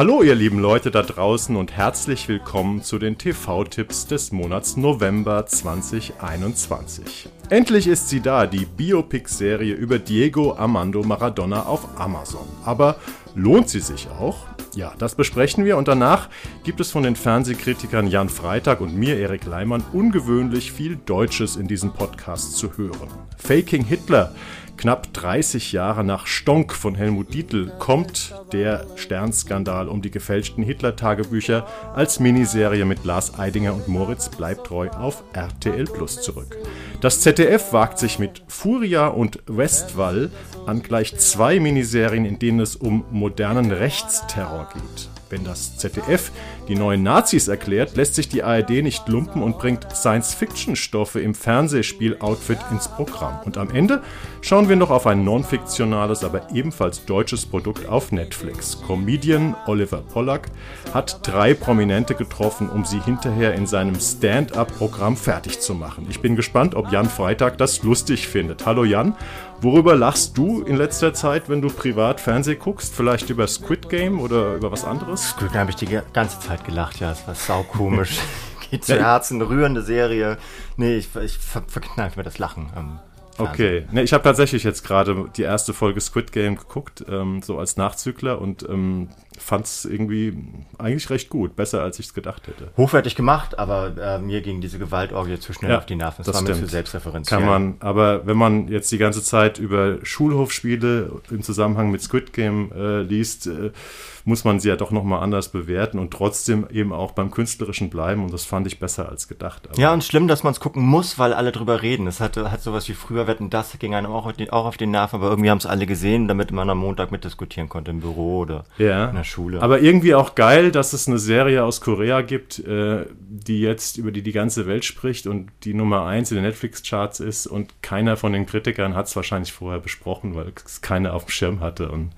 Hallo ihr lieben Leute da draußen und herzlich willkommen zu den TV-Tipps des Monats November 2021. Endlich ist sie da, die Biopic-Serie über Diego Armando Maradona auf Amazon. Aber lohnt sie sich auch? Ja, das besprechen wir und danach gibt es von den Fernsehkritikern Jan Freitag und mir, Erik Leimann, ungewöhnlich viel Deutsches in diesem Podcast zu hören. Faking Hitler Knapp 30 Jahre nach Stonk von Helmut Dietl kommt der Sternskandal um die gefälschten Hitler-Tagebücher als Miniserie mit Lars Eidinger und Moritz Bleibtreu auf RTL Plus zurück. Das ZDF wagt sich mit Furia und Westwall an gleich zwei Miniserien, in denen es um modernen Rechtsterror geht. Wenn das ZDF die neuen Nazis erklärt, lässt sich die ARD nicht lumpen und bringt Science-Fiction-Stoffe im Fernsehspiel-Outfit ins Programm. Und am Ende schauen wir noch auf ein non-fiktionales, aber ebenfalls deutsches Produkt auf Netflix. Comedian Oliver Pollack hat drei Prominente getroffen, um sie hinterher in seinem Stand-up-Programm fertig zu machen. Ich bin gespannt, ob Jan Freitag das lustig findet. Hallo Jan Worüber lachst du in letzter Zeit, wenn du privat Fernseh guckst? Vielleicht über Squid Game oder über was anderes? Squid Game habe ich die ganze Zeit gelacht, ja, es war saukomisch. Geht zu Herzen, rührende Serie. Nee, ich, ich ver verkneife mir das Lachen. Okay, ne, ich habe tatsächlich jetzt gerade die erste Folge Squid Game geguckt, ähm, so als Nachzügler und ähm, fand es irgendwie eigentlich recht gut, besser als ich es gedacht hätte. Hochwertig gemacht, aber äh, mir ging diese Gewaltorgie zu schnell ja, auf die Nerven. Das, das war stimmt. mir zu selbstreferenziell. Kann man, aber wenn man jetzt die ganze Zeit über Schulhofspiele im Zusammenhang mit Squid Game äh, liest, äh, muss man sie ja doch nochmal anders bewerten und trotzdem eben auch beim Künstlerischen bleiben. Und das fand ich besser als gedacht. Aber ja, und schlimm, dass man es gucken muss, weil alle drüber reden. Es hat, hat sowas wie früher Wetten, das ging einem auch, auch auf den Nerven, aber irgendwie haben es alle gesehen, damit man am Montag mitdiskutieren konnte im Büro oder ja, in der Schule. Aber irgendwie auch geil, dass es eine Serie aus Korea gibt, äh, die jetzt über die die ganze Welt spricht und die Nummer eins in den Netflix-Charts ist und keiner von den Kritikern hat es wahrscheinlich vorher besprochen, weil es keiner auf dem Schirm hatte und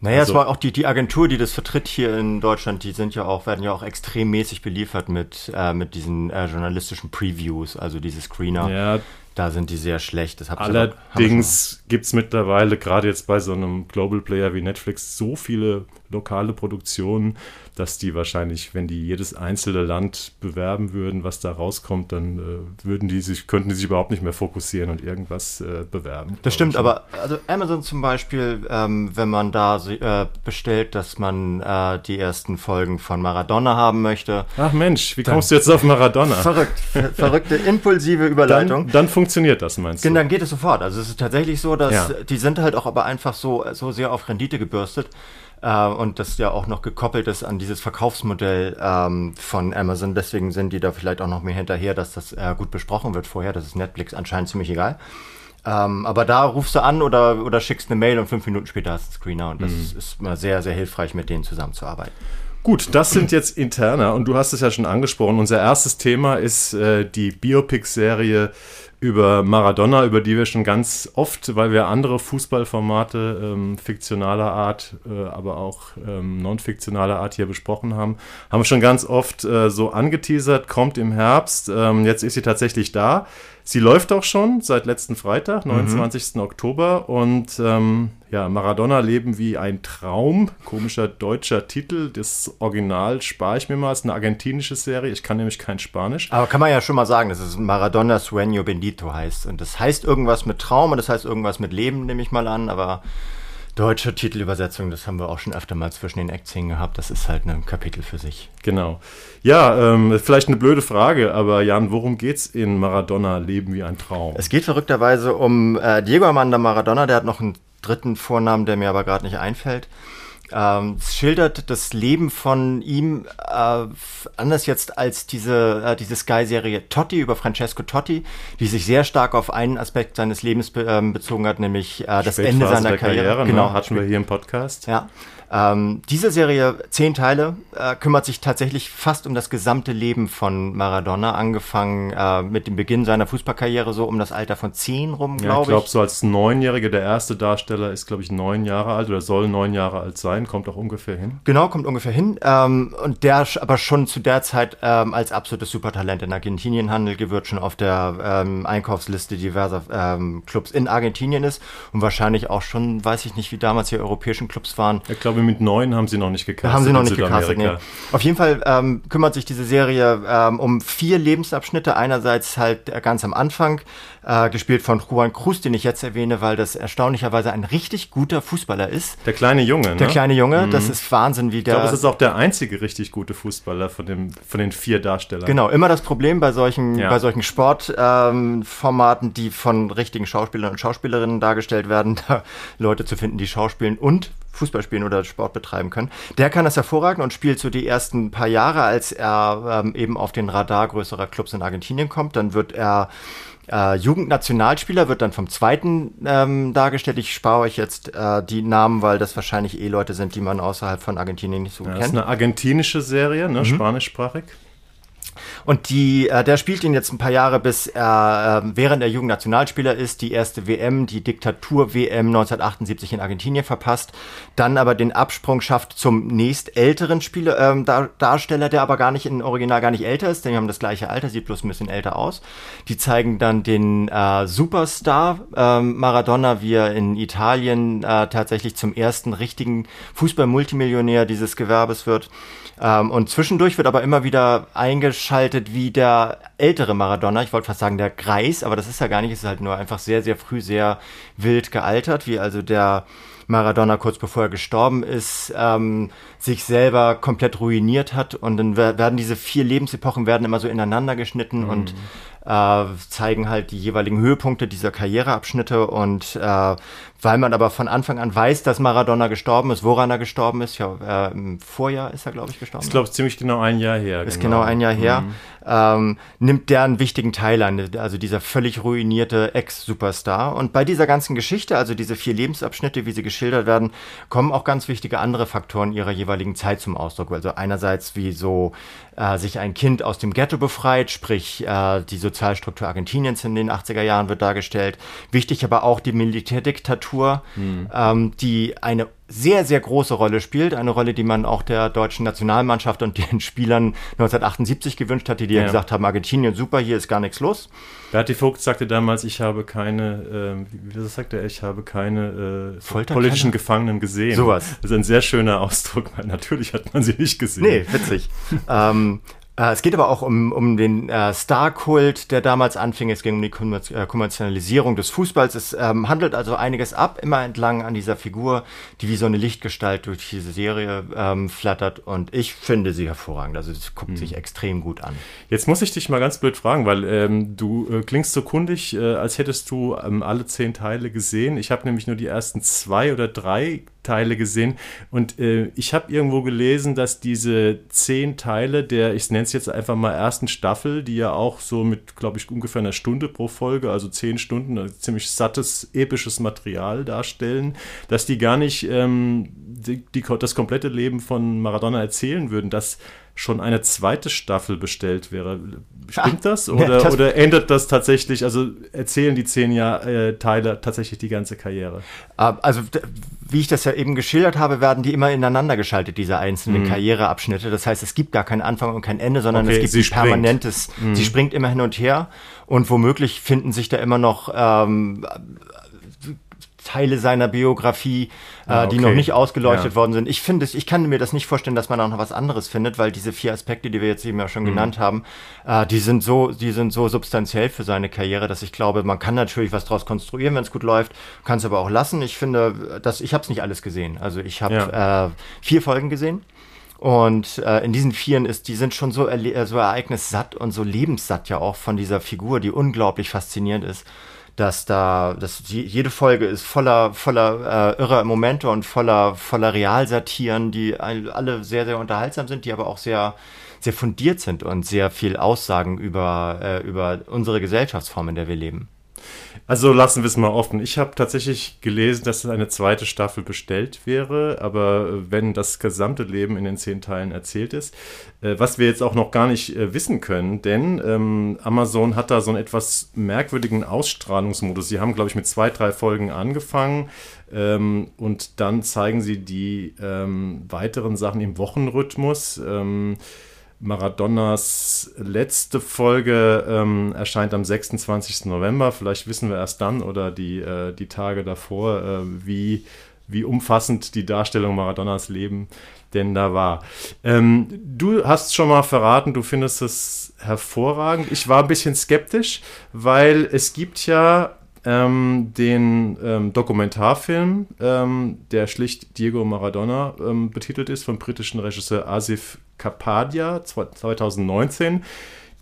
naja, also, es war auch die, die Agentur, die das vertritt hier in Deutschland, die sind ja auch, werden ja auch extrem mäßig beliefert mit, äh, mit diesen äh, journalistischen Previews, also diese Screener. Ja, da sind die sehr schlecht. Das Allerdings gibt es mittlerweile, gerade jetzt bei so einem Global Player wie Netflix, so viele lokale Produktionen, dass die wahrscheinlich, wenn die jedes einzelne Land bewerben würden, was da rauskommt, dann äh, würden die sich, könnten die sich überhaupt nicht mehr fokussieren und irgendwas äh, bewerben. Das stimmt, aber also Amazon zum Beispiel, ähm, wenn man da äh, bestellt, dass man äh, die ersten Folgen von Maradona haben möchte. Ach Mensch, wie kommst du jetzt auf Maradona? Verrückt, verrückte impulsive Überleitung. Dann, dann, funktioniert das, meinst du? Dann geht es sofort. Also es ist tatsächlich so, dass ja. die sind halt auch aber einfach so, so sehr auf Rendite gebürstet äh, und das ja auch noch gekoppelt ist an dieses Verkaufsmodell ähm, von Amazon. Deswegen sind die da vielleicht auch noch mehr hinterher, dass das äh, gut besprochen wird vorher. Das ist Netflix anscheinend ziemlich egal. Ähm, aber da rufst du an oder, oder schickst eine Mail und fünf Minuten später hast du einen Screener und das mhm. ist immer sehr, sehr hilfreich, mit denen zusammenzuarbeiten. Gut, das sind jetzt interner und du hast es ja schon angesprochen. Unser erstes Thema ist äh, die Biopic-Serie über Maradona, über die wir schon ganz oft, weil wir andere Fußballformate ähm, fiktionaler Art, äh, aber auch ähm, non-fiktionaler Art hier besprochen haben, haben wir schon ganz oft äh, so angeteasert, kommt im Herbst. Ähm, jetzt ist sie tatsächlich da. Sie läuft auch schon seit letzten Freitag, 29. Mhm. Oktober. Und ähm, ja, Maradona leben wie ein Traum. Komischer deutscher Titel. Das Original spare ich mir mal. Es ist eine argentinische Serie. Ich kann nämlich kein Spanisch. Aber kann man ja schon mal sagen, dass es Maradona Sueño Bendito heißt. Und das heißt irgendwas mit Traum und das heißt irgendwas mit Leben, nehme ich mal an. Aber deutsche Titelübersetzung, das haben wir auch schon öfter mal zwischen den Aktien gehabt. Das ist halt ein Kapitel für sich. Genau. Ja, ähm, vielleicht eine blöde Frage, aber Jan, worum geht's in Maradona Leben wie ein Traum? Es geht verrückterweise um äh, Diego Armando Maradona, der hat noch einen dritten Vornamen, der mir aber gerade nicht einfällt. Ähm, es schildert das Leben von ihm äh, anders jetzt als diese, äh, diese Sky-Serie Totti über Francesco Totti, die sich sehr stark auf einen Aspekt seines Lebens be ähm, bezogen hat, nämlich äh, das Ende seiner Karriere. Karriere. Ne? Genau, hatten wir hier im Podcast. Ja. Ähm, diese Serie, zehn Teile, äh, kümmert sich tatsächlich fast um das gesamte Leben von Maradona, angefangen äh, mit dem Beginn seiner Fußballkarriere so um das Alter von zehn rum, glaube ja, ich. Glaube, so als Neunjähriger, der erste Darsteller ist, glaube ich, neun Jahre alt oder soll neun Jahre alt sein, kommt auch ungefähr hin. Genau, kommt ungefähr hin. Ähm, und der aber schon zu der Zeit ähm, als absolutes Supertalent in Argentinien handelt, wird schon auf der ähm, Einkaufsliste diverser ähm, Clubs in Argentinien ist und wahrscheinlich auch schon, weiß ich nicht, wie damals die europäischen Clubs waren. Ich glaube, glaube, mit neun haben sie noch nicht gecastet. Haben sie noch nicht gecastet, nee. Auf jeden Fall ähm, kümmert sich diese Serie ähm, um vier Lebensabschnitte. Einerseits halt ganz am Anfang, äh, gespielt von Juan Cruz, den ich jetzt erwähne, weil das erstaunlicherweise ein richtig guter Fußballer ist. Der kleine Junge, ne? Der kleine Junge, mhm. das ist Wahnsinn, wie der. Ich glaube, es ist auch der einzige richtig gute Fußballer von, dem, von den vier Darstellern. Genau, immer das Problem bei solchen, ja. bei solchen Sportformaten, ähm, die von richtigen Schauspielern und Schauspielerinnen dargestellt werden, da Leute zu finden, die schauspielen und Fußball spielen oder Sport betreiben können. Der kann das hervorragend und spielt so die ersten paar Jahre, als er ähm, eben auf den Radar größerer Clubs in Argentinien kommt. Dann wird er äh, Jugendnationalspieler wird dann vom zweiten ähm, dargestellt. Ich spare euch jetzt äh, die Namen, weil das wahrscheinlich eh Leute sind, die man außerhalb von Argentinien nicht so ja, kennt. Das ist eine argentinische Serie, ne? Mhm. spanischsprachig. Und die, äh, der spielt ihn jetzt ein paar Jahre, bis er äh, während der Jugendnationalspieler ist, die erste WM, die Diktatur-WM 1978 in Argentinien verpasst, dann aber den Absprung schafft zum nächst älteren Spieler, ähm, Dar Darsteller, der aber gar nicht im Original gar nicht älter ist, denn die haben das gleiche Alter, sieht bloß ein bisschen älter aus. Die zeigen dann den äh, Superstar äh, Maradona, wie er in Italien äh, tatsächlich zum ersten richtigen Fußball-Multimillionär dieses Gewerbes wird. Ähm, und zwischendurch wird aber immer wieder eingeschaltet wie der ältere Maradona. Ich wollte fast sagen der Greis, aber das ist ja gar nicht. Es ist halt nur einfach sehr, sehr früh sehr wild gealtert, wie also der Maradona kurz bevor er gestorben ist, ähm, sich selber komplett ruiniert hat. Und dann werden diese vier Lebensepochen werden immer so ineinander geschnitten mhm. und äh, zeigen halt die jeweiligen Höhepunkte dieser Karriereabschnitte und äh, weil man aber von Anfang an weiß, dass Maradona gestorben ist, woran er gestorben ist, ja, äh, im Vorjahr ist er, glaube ich, gestorben. Ist, glaube ich, ziemlich genau ein Jahr her. Ist genau, genau ein Jahr her. Mhm. Ähm, nimmt der einen wichtigen Teil an, also dieser völlig ruinierte Ex-Superstar. Und bei dieser ganzen Geschichte, also diese vier Lebensabschnitte, wie sie geschildert werden, kommen auch ganz wichtige andere Faktoren ihrer jeweiligen Zeit zum Ausdruck. Also einerseits, wie so äh, sich ein Kind aus dem Ghetto befreit, sprich äh, die Sozialstruktur Argentiniens in den 80er Jahren wird dargestellt. Wichtig aber auch die Militärdiktatur, hm. ähm, die eine sehr, sehr große Rolle spielt. Eine Rolle, die man auch der deutschen Nationalmannschaft und den Spielern 1978 gewünscht hatte, die ja, gesagt haben, Argentinien, super, hier ist gar nichts los. Berti Vogt sagte damals, ich habe keine, äh, wie das sagt er, ich habe keine äh, politischen? Gefangenen gesehen. Sowas. Das ist ein sehr schöner Ausdruck, weil natürlich hat man sie nicht gesehen. Nee, witzig. ähm, äh, es geht aber auch um, um den äh, Star-Kult, der damals anfing. Es ging um die äh, Kommerzialisierung des Fußballs. Es ähm, handelt also einiges ab, immer entlang an dieser Figur, die wie so eine Lichtgestalt durch diese Serie ähm, flattert. Und ich finde sie hervorragend. Also es guckt hm. sich extrem gut an. Jetzt muss ich dich mal ganz blöd fragen, weil ähm, du äh, klingst so kundig, äh, als hättest du ähm, alle zehn Teile gesehen. Ich habe nämlich nur die ersten zwei oder drei Teile gesehen. Und äh, ich habe irgendwo gelesen, dass diese zehn Teile der, ich nenne es jetzt einfach mal ersten Staffel, die ja auch so mit, glaube ich, ungefähr einer Stunde pro Folge, also zehn Stunden, also ziemlich sattes, episches Material darstellen, dass die gar nicht ähm, die, die, das komplette Leben von Maradona erzählen würden. Dass schon eine zweite Staffel bestellt wäre. Stimmt das? Oder, ja, das oder ändert das tatsächlich, also erzählen die zehn Jahr, äh, Teile tatsächlich die ganze Karriere? Ah, also, wie ich das ja eben geschildert habe, werden die immer ineinander geschaltet, diese einzelnen mhm. Karriereabschnitte. Das heißt, es gibt gar keinen Anfang und kein Ende, sondern okay, es gibt ein permanentes, mhm. sie springt immer hin und her und womöglich finden sich da immer noch ähm, Teile seiner Biografie, äh, ah, okay. die noch nicht ausgeleuchtet ja. worden sind. Ich finde, ich kann mir das nicht vorstellen, dass man auch noch was anderes findet, weil diese vier Aspekte, die wir jetzt eben ja schon mhm. genannt haben, äh, die sind so, die sind so substanziell für seine Karriere, dass ich glaube, man kann natürlich was draus konstruieren, wenn es gut läuft, kann es aber auch lassen. Ich finde, dass ich habe es nicht alles gesehen. Also ich habe ja. äh, vier Folgen gesehen. Und äh, in diesen Vieren ist, die sind schon so, so ereignissatt und so lebenssatt ja auch von dieser Figur, die unglaublich faszinierend ist dass da, dass jede Folge ist voller, voller äh, irrer Momente und voller, voller Realsatiren, die alle sehr, sehr unterhaltsam sind, die aber auch sehr, sehr fundiert sind und sehr viel aussagen über, äh, über unsere Gesellschaftsform, in der wir leben. Also lassen wir es mal offen. Ich habe tatsächlich gelesen, dass eine zweite Staffel bestellt wäre, aber wenn das gesamte Leben in den zehn Teilen erzählt ist, äh, was wir jetzt auch noch gar nicht äh, wissen können, denn ähm, Amazon hat da so einen etwas merkwürdigen Ausstrahlungsmodus. Sie haben, glaube ich, mit zwei, drei Folgen angefangen ähm, und dann zeigen sie die ähm, weiteren Sachen im Wochenrhythmus. Maradonas letzte Folge ähm, erscheint am 26. November. Vielleicht wissen wir erst dann oder die, äh, die Tage davor, äh, wie wie umfassend die Darstellung Maradonas Leben denn da war. Ähm, du hast schon mal verraten, du findest es hervorragend. Ich war ein bisschen skeptisch, weil es gibt ja ähm, den ähm, Dokumentarfilm, ähm, der schlicht Diego Maradona ähm, betitelt ist, vom britischen Regisseur Asif Kapadia 2019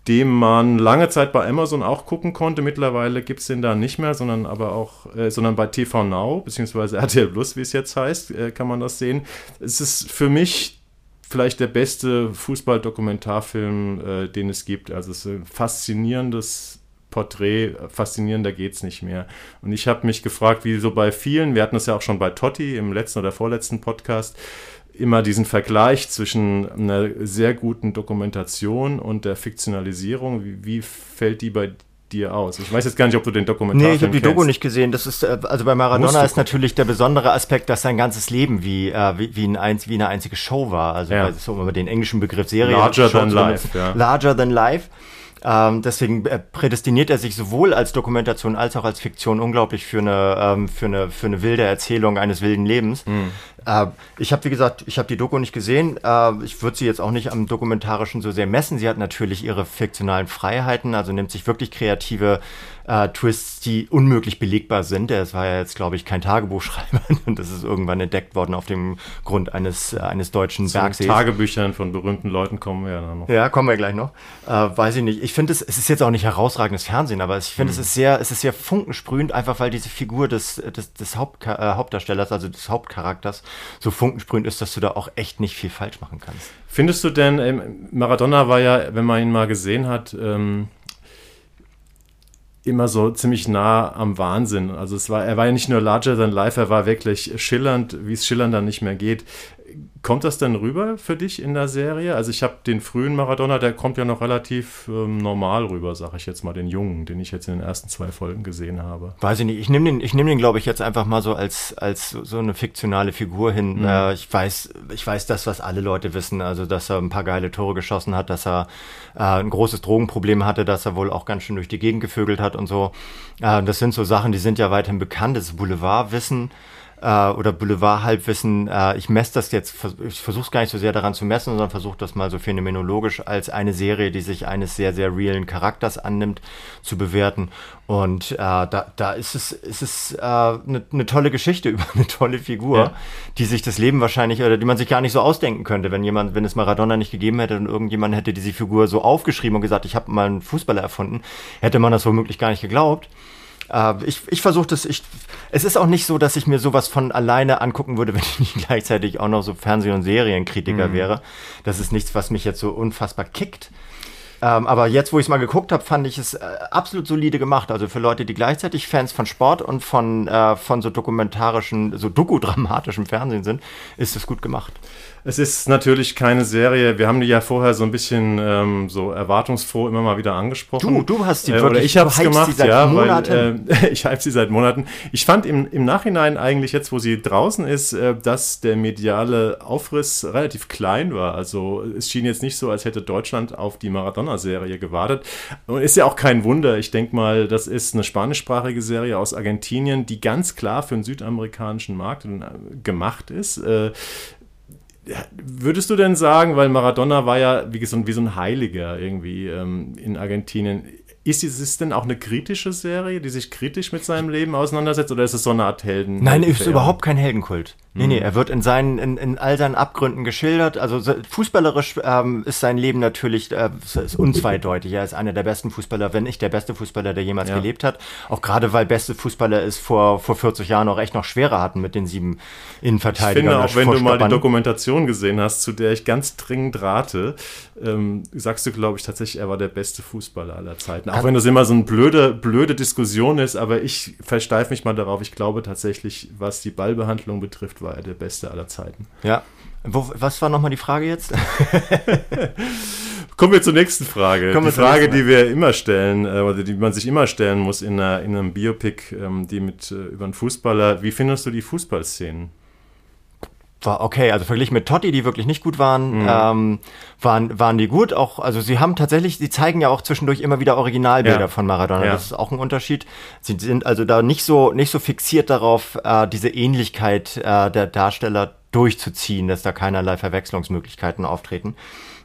dem man lange Zeit bei Amazon auch gucken konnte. Mittlerweile gibt es den da nicht mehr, sondern aber auch, äh, sondern bei TV Now, beziehungsweise RTL Plus, wie es jetzt heißt, äh, kann man das sehen. Es ist für mich vielleicht der beste Fußball-Dokumentarfilm, äh, den es gibt. Also es ist ein faszinierendes Porträt, faszinierender geht es nicht mehr. Und ich habe mich gefragt, wie so bei vielen, wir hatten das ja auch schon bei Totti im letzten oder vorletzten Podcast, immer diesen Vergleich zwischen einer sehr guten Dokumentation und der Fiktionalisierung. Wie, wie fällt die bei dir aus? Ich weiß jetzt gar nicht, ob du den Dokumentar Nee, ich habe die Doku nicht gesehen. Das ist, äh, also bei Maradona ist natürlich der besondere Aspekt, dass sein ganzes Leben wie, äh, wie, wie, ein, wie eine einzige Show war. Also ja. so immer den englischen Begriff Serie. Larger than life. Ja. Larger than life. Ähm, deswegen äh, prädestiniert er sich sowohl als Dokumentation als auch als Fiktion unglaublich für eine, ähm, für eine, für eine wilde Erzählung eines wilden Lebens. Mhm. Äh, ich habe, wie gesagt, ich habe die Doku nicht gesehen. Äh, ich würde sie jetzt auch nicht am Dokumentarischen so sehr messen. Sie hat natürlich ihre fiktionalen Freiheiten, also nimmt sich wirklich kreative äh, Twists, die unmöglich belegbar sind. Es war ja jetzt, glaube ich, kein Tagebuchschreiber und das ist irgendwann entdeckt worden auf dem Grund eines, äh, eines deutschen Zu Bergsees. Tagebüchern von berühmten Leuten kommen wir ja noch. Ja, kommen wir gleich noch. Äh, weiß ich nicht. Ich finde, es, es ist jetzt auch nicht herausragendes Fernsehen, aber ich finde, hm. es ist sehr, es ist sehr funkensprühend, einfach weil diese Figur des, des, des Haupt, äh, Hauptdarstellers, also des Hauptcharakters, so funkensprühend ist, dass du da auch echt nicht viel falsch machen kannst. Findest du denn, ähm, Maradona war ja, wenn man ihn mal gesehen hat, ähm, immer so ziemlich nah am Wahnsinn. Also es war, er war ja nicht nur larger than life, er war wirklich schillernd, wie es schillern dann nicht mehr geht. Kommt das denn rüber für dich in der Serie? Also ich habe den frühen Maradona, der kommt ja noch relativ ähm, normal rüber, sage ich jetzt mal, den Jungen, den ich jetzt in den ersten zwei Folgen gesehen habe. Weiß ich nicht. Ich nehme den, ich nehme den, glaube ich, jetzt einfach mal so als als so eine fiktionale Figur hin. Mhm. Äh, ich weiß, ich weiß das, was alle Leute wissen, also dass er ein paar geile Tore geschossen hat, dass er äh, ein großes Drogenproblem hatte, dass er wohl auch ganz schön durch die Gegend gevögelt hat und so. Äh, das sind so Sachen, die sind ja weiterhin bekannt. Das Boulevardwissen äh, oder Boulevard-Halbwissen, äh, ich messe das jetzt, ich versuche es gar nicht so sehr daran zu messen, sondern versuche das mal so phänomenologisch als eine Serie, die sich eines sehr, sehr realen Charakters annimmt, zu bewerten. Und äh, da, da ist es, ist es eine äh, ne, ne tolle Geschichte über eine tolle Figur, ja. die sich das Leben wahrscheinlich, oder die man sich gar nicht so ausdenken könnte, wenn jemand, wenn es Maradona nicht gegeben hätte und irgendjemand hätte diese Figur so aufgeschrieben und gesagt, ich habe mal einen Fußballer erfunden, hätte man das womöglich gar nicht geglaubt. Äh, ich ich versuche das, ich, es ist auch nicht so, dass ich mir sowas von alleine angucken würde, wenn ich nicht gleichzeitig auch noch so Fernseh- und Serienkritiker mhm. wäre. Das ist nichts, was mich jetzt so unfassbar kickt. Ähm, aber jetzt, wo ich es mal geguckt habe, fand ich es äh, absolut solide gemacht. Also für Leute, die gleichzeitig Fans von Sport und von, äh, von so dokumentarischen, so dokudramatischen Fernsehen sind, ist es gut gemacht. Es ist natürlich keine Serie. Wir haben die ja vorher so ein bisschen ähm, so erwartungsfroh immer mal wieder angesprochen. Du, du hast die äh, wirklich. Oder ich habe es gemacht, ja, Monaten. weil äh, ich hype sie seit Monaten. Ich fand im, im Nachhinein eigentlich jetzt, wo sie draußen ist, äh, dass der mediale Aufriss relativ klein war. Also es schien jetzt nicht so, als hätte Deutschland auf die Maradona-Serie gewartet. Und ist ja auch kein Wunder. Ich denke mal, das ist eine spanischsprachige Serie aus Argentinien, die ganz klar für den südamerikanischen Markt äh, gemacht ist. Äh, Würdest du denn sagen, weil Maradona war ja wie so, wie so ein Heiliger irgendwie ähm, in Argentinien, ist es denn auch eine kritische Serie, die sich kritisch mit seinem Leben auseinandersetzt, oder ist es so eine Art Helden? Nein, es ist überhaupt kein Heldenkult. Nee, nee, mhm. er wird in seinen, in, in all seinen Abgründen geschildert. Also fußballerisch ähm, ist sein Leben natürlich äh, ist unzweideutig. Er ist einer der besten Fußballer, wenn nicht der beste Fußballer, der jemals ja. gelebt hat. Auch gerade weil beste Fußballer es vor, vor 40 Jahren auch echt noch schwerer hatten mit den sieben Innenverteidigern. Ich finde, auch wenn du mal die Dokumentation gesehen hast, zu der ich ganz dringend rate, ähm, sagst du, glaube ich, tatsächlich, er war der beste Fußballer aller Zeiten. Auch wenn das immer so eine blöde, blöde Diskussion ist, aber ich versteife mich mal darauf. Ich glaube tatsächlich, was die Ballbehandlung betrifft, war er der Beste aller Zeiten. Ja. Wo, was war nochmal die Frage jetzt? Kommen wir zur nächsten Frage. Kommen die Frage, die wir immer stellen, äh, oder die man sich immer stellen muss in, einer, in einem Biopic, ähm, die mit äh, über einen Fußballer. Wie findest du die Fußballszenen? War okay. Also verglichen mit Totti, die wirklich nicht gut waren, mhm. ähm, waren, waren die gut. Auch, also sie haben tatsächlich, sie zeigen ja auch zwischendurch immer wieder Originalbilder ja. von Maradona. Ja. Das ist auch ein Unterschied. Sie sind also da nicht so, nicht so fixiert darauf, äh, diese Ähnlichkeit äh, der Darsteller durchzuziehen, dass da keinerlei Verwechslungsmöglichkeiten auftreten.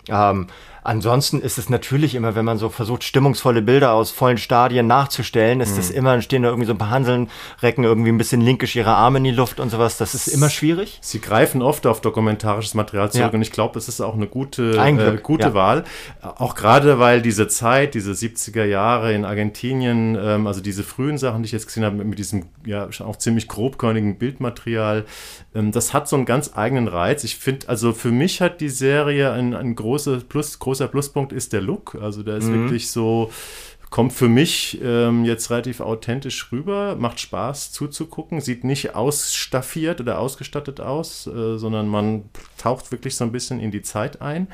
Ähm, Ansonsten ist es natürlich immer, wenn man so versucht, stimmungsvolle Bilder aus vollen Stadien nachzustellen, ist mhm. das immer, stehen da irgendwie so ein paar Hanseln, recken irgendwie ein bisschen linkisch ihre Arme in die Luft und sowas. Das ist immer schwierig. Sie greifen oft auf dokumentarisches Material zurück ja. und ich glaube, es ist auch eine gute, äh, gute ja. Wahl. Auch gerade, weil diese Zeit, diese 70er Jahre in Argentinien, ähm, also diese frühen Sachen, die ich jetzt gesehen habe, mit diesem ja auch ziemlich grobkörnigen Bildmaterial, ähm, das hat so einen ganz eigenen Reiz. Ich finde, also für mich hat die Serie ein, ein großes Plus, großer Pluspunkt ist der Look. Also der ist mhm. wirklich so, kommt für mich ähm, jetzt relativ authentisch rüber, macht Spaß zuzugucken, sieht nicht ausstaffiert oder ausgestattet aus, äh, sondern man taucht wirklich so ein bisschen in die Zeit ein.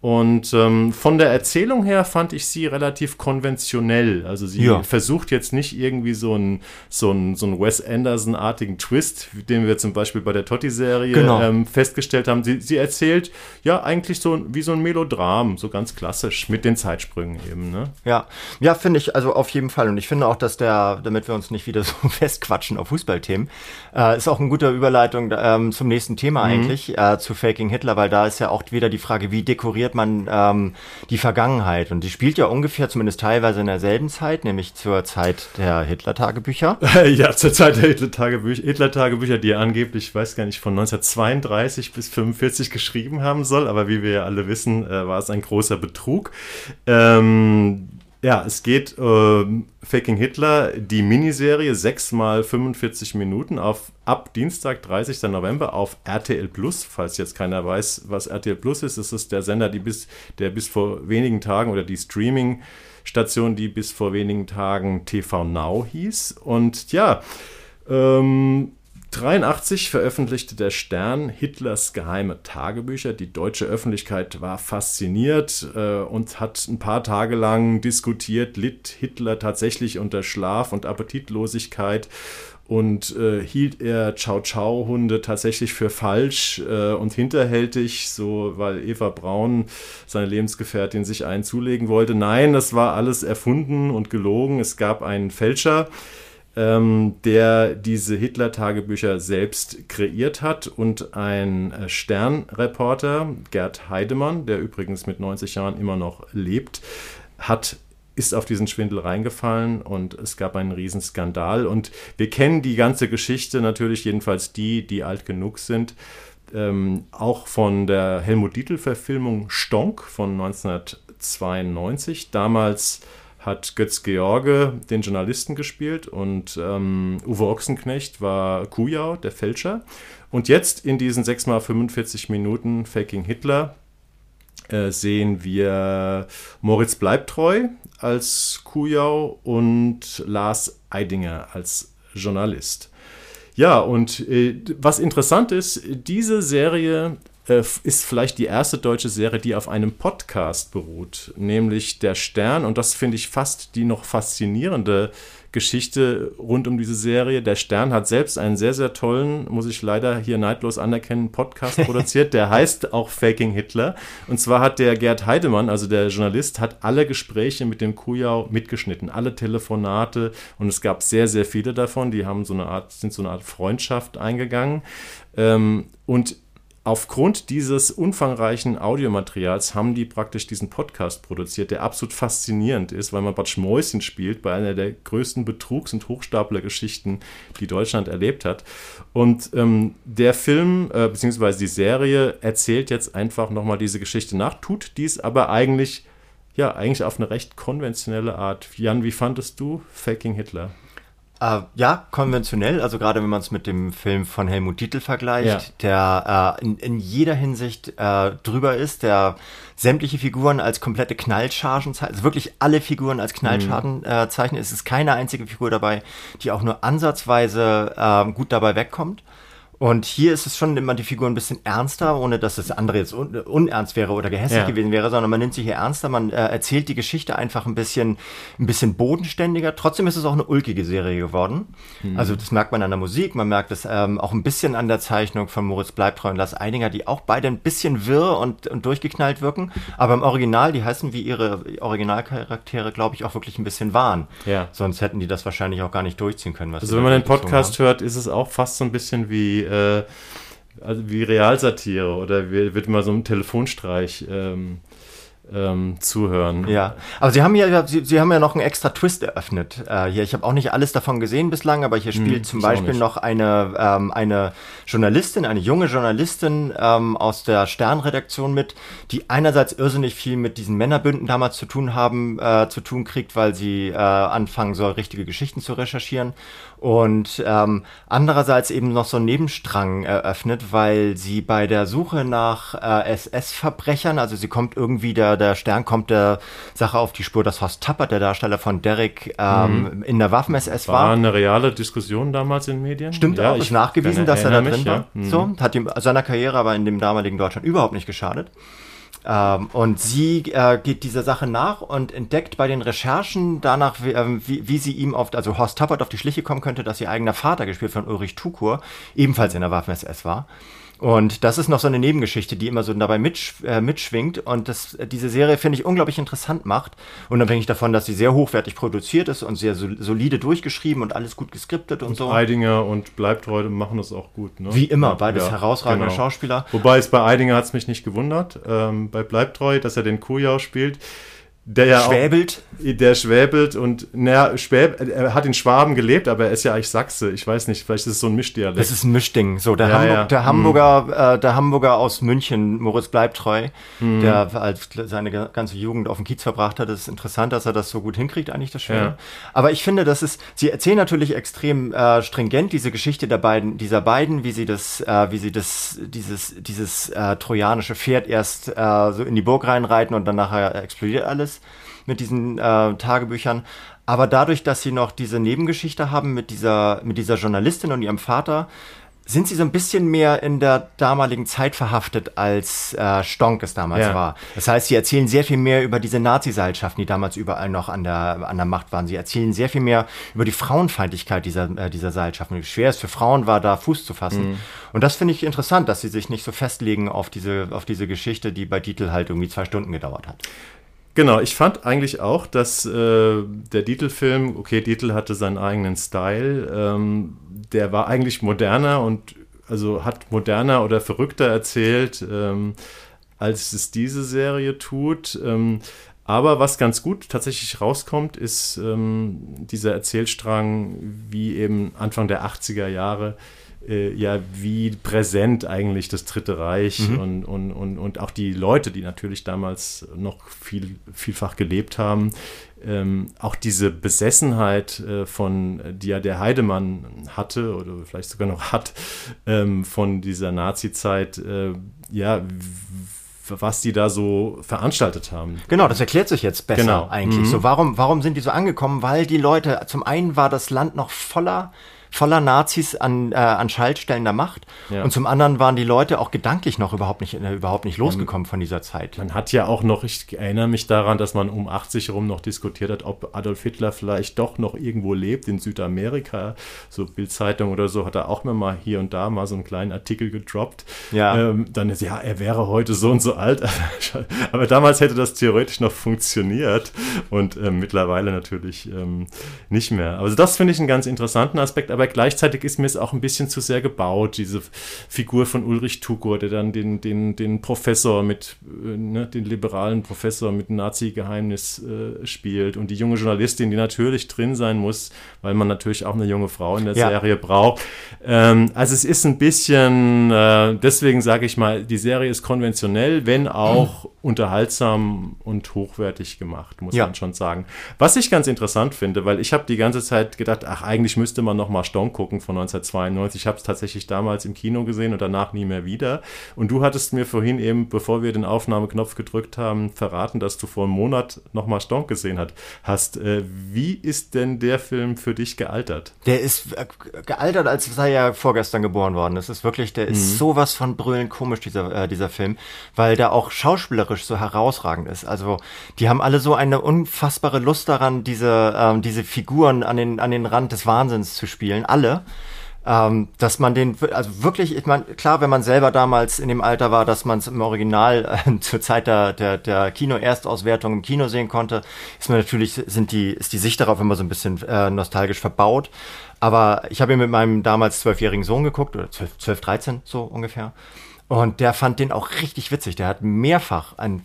Und ähm, von der Erzählung her fand ich sie relativ konventionell. Also sie ja. versucht jetzt nicht irgendwie so einen so einen, so einen Wes Anderson-artigen Twist, den wir zum Beispiel bei der Totti-Serie genau. ähm, festgestellt haben. Sie, sie erzählt ja eigentlich so wie so ein Melodram, so ganz klassisch, mit den Zeitsprüngen eben. Ne? Ja, ja finde ich also auf jeden Fall. Und ich finde auch, dass der, damit wir uns nicht wieder so festquatschen auf Fußballthemen, äh, ist auch eine gute Überleitung ähm, zum nächsten Thema mhm. eigentlich, äh, zu Faking Hitler, weil da ist ja auch wieder die Frage, wie dekoriert man ähm, die Vergangenheit. Und die spielt ja ungefähr, zumindest teilweise in derselben Zeit, nämlich zur Zeit der Hitler-Tagebücher. ja, zur Zeit der Hitler-Tagebücher, Hitler die er angeblich, ich weiß gar nicht, von 1932 bis 45 geschrieben haben soll. Aber wie wir ja alle wissen, äh, war es ein großer Betrug. Ähm, ja, es geht äh, Faking Hitler, die Miniserie, 6 mal 45 Minuten auf ab Dienstag, 30. November auf RTL Plus. Falls jetzt keiner weiß, was RTL Plus ist, ist es der Sender, die bis, der bis vor wenigen Tagen oder die Streaming-Station, die bis vor wenigen Tagen TV Now hieß. Und ja, ähm, 1983 veröffentlichte der Stern Hitlers geheime Tagebücher. Die deutsche Öffentlichkeit war fasziniert äh, und hat ein paar Tage lang diskutiert, litt Hitler tatsächlich unter Schlaf und Appetitlosigkeit und äh, hielt er Chow-Chow-Hunde tatsächlich für falsch äh, und hinterhältig, so weil Eva Braun, seine Lebensgefährtin, sich einen zulegen wollte. Nein, das war alles erfunden und gelogen. Es gab einen Fälscher ähm, der diese Hitler-Tagebücher selbst kreiert hat und ein äh, Stern-Reporter, Gerd Heidemann, der übrigens mit 90 Jahren immer noch lebt, hat ist auf diesen Schwindel reingefallen und es gab einen Riesenskandal. Und wir kennen die ganze Geschichte natürlich, jedenfalls die, die alt genug sind, ähm, auch von der Helmut Dietl-Verfilmung Stonk von 1992. Damals hat Götz George den Journalisten gespielt und ähm, Uwe Ochsenknecht war Kujau, der Fälscher. Und jetzt in diesen 6x45 Minuten Faking Hitler äh, sehen wir Moritz Bleibtreu als Kujau und Lars Eidinger als Journalist. Ja, und äh, was interessant ist, diese Serie äh, ist vielleicht die erste deutsche Serie, die auf einem Podcast beruht, nämlich Der Stern. Und das finde ich fast die noch faszinierende Geschichte rund um diese Serie. Der Stern hat selbst einen sehr, sehr tollen, muss ich leider hier neidlos anerkennen, Podcast produziert. Der heißt auch Faking Hitler. Und zwar hat der Gerd Heidemann, also der Journalist, hat alle Gespräche mit dem Kujau mitgeschnitten, alle Telefonate. Und es gab sehr, sehr viele davon. Die haben so eine Art, sind so eine Art Freundschaft eingegangen. Ähm, und aufgrund dieses umfangreichen Audiomaterials haben die praktisch diesen Podcast produziert, der absolut faszinierend ist, weil man Bad Schmäuschen spielt bei einer der größten Betrugs- und Hochstaplergeschichten, die Deutschland erlebt hat. Und ähm, der Film äh, bzw. die Serie erzählt jetzt einfach nochmal diese Geschichte nach, tut dies aber eigentlich ja eigentlich auf eine recht konventionelle Art. Jan, wie fandest du Faking Hitler? Äh, ja, konventionell, also gerade wenn man es mit dem Film von Helmut Dietl vergleicht, ja. der äh, in, in, jeder Hinsicht äh, drüber ist, der sämtliche Figuren als komplette Knallchargen zeichnet, also wirklich alle Figuren als Knallchargen mhm. äh, zeichnet. Es ist keine einzige Figur dabei, die auch nur ansatzweise äh, gut dabei wegkommt. Und hier ist es schon immer die Figur ein bisschen ernster, ohne dass das andere jetzt un unernst wäre oder gehässig ja. gewesen wäre, sondern man nimmt sich hier ernster, man äh, erzählt die Geschichte einfach ein bisschen, ein bisschen bodenständiger. Trotzdem ist es auch eine ulkige Serie geworden. Mhm. Also das merkt man an der Musik, man merkt es ähm, auch ein bisschen an der Zeichnung von Moritz Bleibtreu und Lars Eidinger, die auch beide ein bisschen wirr und, und durchgeknallt wirken. Aber im Original, die heißen wie ihre Originalcharaktere, glaube ich, auch wirklich ein bisschen waren. Ja. Sonst hätten die das wahrscheinlich auch gar nicht durchziehen können. also wenn man den Podcast hört, ist es auch fast so ein bisschen wie äh, also wie Realsatire oder wird immer so ein Telefonstreich ähm, ähm, zuhören. Ja, aber Sie haben ja, Sie, Sie haben ja noch einen extra Twist eröffnet äh, hier. Ich habe auch nicht alles davon gesehen bislang, aber hier hm, spielt hm, zum Beispiel noch eine, ähm, eine Journalistin, eine junge Journalistin ähm, aus der Sternredaktion mit, die einerseits irrsinnig viel mit diesen Männerbünden damals zu tun haben, äh, zu tun kriegt, weil sie äh, anfangen soll, richtige Geschichten zu recherchieren und ähm, andererseits eben noch so einen Nebenstrang eröffnet, weil sie bei der Suche nach äh, SS-Verbrechern, also sie kommt irgendwie, der, der Stern kommt der Sache auf die Spur, dass Horst Tappert, der Darsteller von Derek, ähm, mhm. in der Waffen-SS war. War eine reale Diskussion damals in den Medien? Stimmt ja, auch, ist nachgewiesen, dass er da drin mich, war. Ja. Mhm. So, hat ihm seiner Karriere aber in dem damaligen Deutschland überhaupt nicht geschadet. Ähm, und sie äh, geht dieser Sache nach und entdeckt bei den Recherchen danach, wie, äh, wie, wie sie ihm auf, also Horst Tappert auf die Schliche kommen könnte, dass ihr eigener Vater, gespielt von Ulrich Tukur, ebenfalls in der Waffen-SS war. Und das ist noch so eine Nebengeschichte, die immer so dabei mitsch äh, mitschwingt und das diese Serie finde ich unglaublich interessant macht, unabhängig davon, dass sie sehr hochwertig produziert ist und sehr solide durchgeschrieben und alles gut geskriptet und, und so. Eidinger und Bleibtreu machen das auch gut. Ne? Wie immer, beides ja, herausragende genau. Schauspieler. Wobei es bei Eidinger hat es mich nicht gewundert, ähm, bei Bleibtreu, dass er den Kujau spielt der ja schwäbelt. Auch, der schwäbelt und naja, Schwäb, er hat in Schwaben gelebt, aber er ist ja eigentlich Sachse. Ich weiß nicht, vielleicht ist es so ein Mischdialekt. Das ist ein Mischding. So, der, ja, Hamburg, ja. der Hamburger, mhm. äh, der Hamburger aus München, Moritz Bleibtreu, mhm. der als seine ganze Jugend auf dem Kiez verbracht hat. Das ist interessant, dass er das so gut hinkriegt, eigentlich das Schwäben. Ja. Aber ich finde, das ist, sie erzählen natürlich extrem äh, stringent diese Geschichte der beiden, dieser beiden, wie sie das, äh, wie sie das, dieses, dieses äh, trojanische Pferd erst äh, so in die Burg reinreiten und dann nachher explodiert alles mit diesen äh, Tagebüchern. Aber dadurch, dass sie noch diese Nebengeschichte haben mit dieser, mit dieser Journalistin und ihrem Vater, sind sie so ein bisschen mehr in der damaligen Zeit verhaftet, als äh, Stonk es damals ja. war. Das heißt, sie erzählen sehr viel mehr über diese Nazi-Seilschaften, die damals überall noch an der, an der Macht waren. Sie erzählen sehr viel mehr über die Frauenfeindlichkeit dieser, äh, dieser Seilschaften. Wie schwer es für Frauen war, da Fuß zu fassen. Mhm. Und das finde ich interessant, dass sie sich nicht so festlegen auf diese, auf diese Geschichte, die bei Dietl halt irgendwie zwei Stunden gedauert hat. Genau, ich fand eigentlich auch, dass äh, der Dietl-Film, okay, Dietl hatte seinen eigenen Style, ähm, der war eigentlich moderner und also hat moderner oder verrückter erzählt, ähm, als es diese Serie tut. Ähm, aber was ganz gut tatsächlich rauskommt, ist ähm, dieser Erzählstrang, wie eben Anfang der 80er Jahre äh, ja, wie präsent eigentlich das Dritte Reich mhm. und, und, und, und auch die Leute, die natürlich damals noch viel, vielfach gelebt haben, ähm, auch diese Besessenheit äh, von, die ja der Heidemann hatte oder vielleicht sogar noch hat, ähm, von dieser Nazi-Zeit, äh, ja, was die da so veranstaltet haben. Genau, das erklärt sich jetzt besser genau. eigentlich. Mhm. So, warum, warum sind die so angekommen? Weil die Leute, zum einen war das Land noch voller voller Nazis an, äh, an Schaltstellen der Macht. Ja. Und zum anderen waren die Leute auch gedanklich noch überhaupt nicht, äh, überhaupt nicht losgekommen von dieser Zeit. Man hat ja auch noch, ich erinnere mich daran, dass man um 80 herum noch diskutiert hat, ob Adolf Hitler vielleicht doch noch irgendwo lebt in Südamerika. So Bildzeitung oder so hat er auch mal hier und da mal so einen kleinen Artikel gedroppt. Ja. Ähm, dann ist ja, er wäre heute so und so alt. Aber damals hätte das theoretisch noch funktioniert und äh, mittlerweile natürlich ähm, nicht mehr. Also das finde ich einen ganz interessanten Aspekt aber gleichzeitig ist mir es auch ein bisschen zu sehr gebaut, diese Figur von Ulrich Tugur, der dann den, den, den Professor mit, äh, ne, den liberalen Professor mit Nazi-Geheimnis äh, spielt und die junge Journalistin, die natürlich drin sein muss, weil man natürlich auch eine junge Frau in der ja. Serie braucht. Ähm, also es ist ein bisschen, äh, deswegen sage ich mal, die Serie ist konventionell, wenn auch unterhaltsam und hochwertig gemacht, muss ja. man schon sagen. Was ich ganz interessant finde, weil ich habe die ganze Zeit gedacht, ach, eigentlich müsste man noch mal Stone gucken von 1992. Ich habe es tatsächlich damals im Kino gesehen und danach nie mehr wieder. Und du hattest mir vorhin eben, bevor wir den Aufnahmeknopf gedrückt haben, verraten, dass du vor einem Monat noch mal Stone gesehen hast. Äh, wie ist denn der Film für dich gealtert? Der ist äh, gealtert, als sei er vorgestern geboren worden. Das ist wirklich, der ist mhm. sowas von brüllend komisch, dieser, äh, dieser Film, weil der auch schauspielerisch so herausragend ist. Also die haben alle so eine unfassbare Lust daran, diese, ähm, diese Figuren an den, an den Rand des Wahnsinns zu spielen. Alle ähm, dass man den, also wirklich, ich meine, klar, wenn man selber damals in dem Alter war, dass man es im Original äh, zur Zeit der, der, der Kino-Erstauswertung im Kino sehen konnte, ist man natürlich, sind die, ist die Sicht darauf immer so ein bisschen äh, nostalgisch verbaut. Aber ich habe ihn mit meinem damals zwölfjährigen Sohn geguckt, oder 12, 12, 13 so ungefähr. Und der fand den auch richtig witzig. Der hat mehrfach, ein,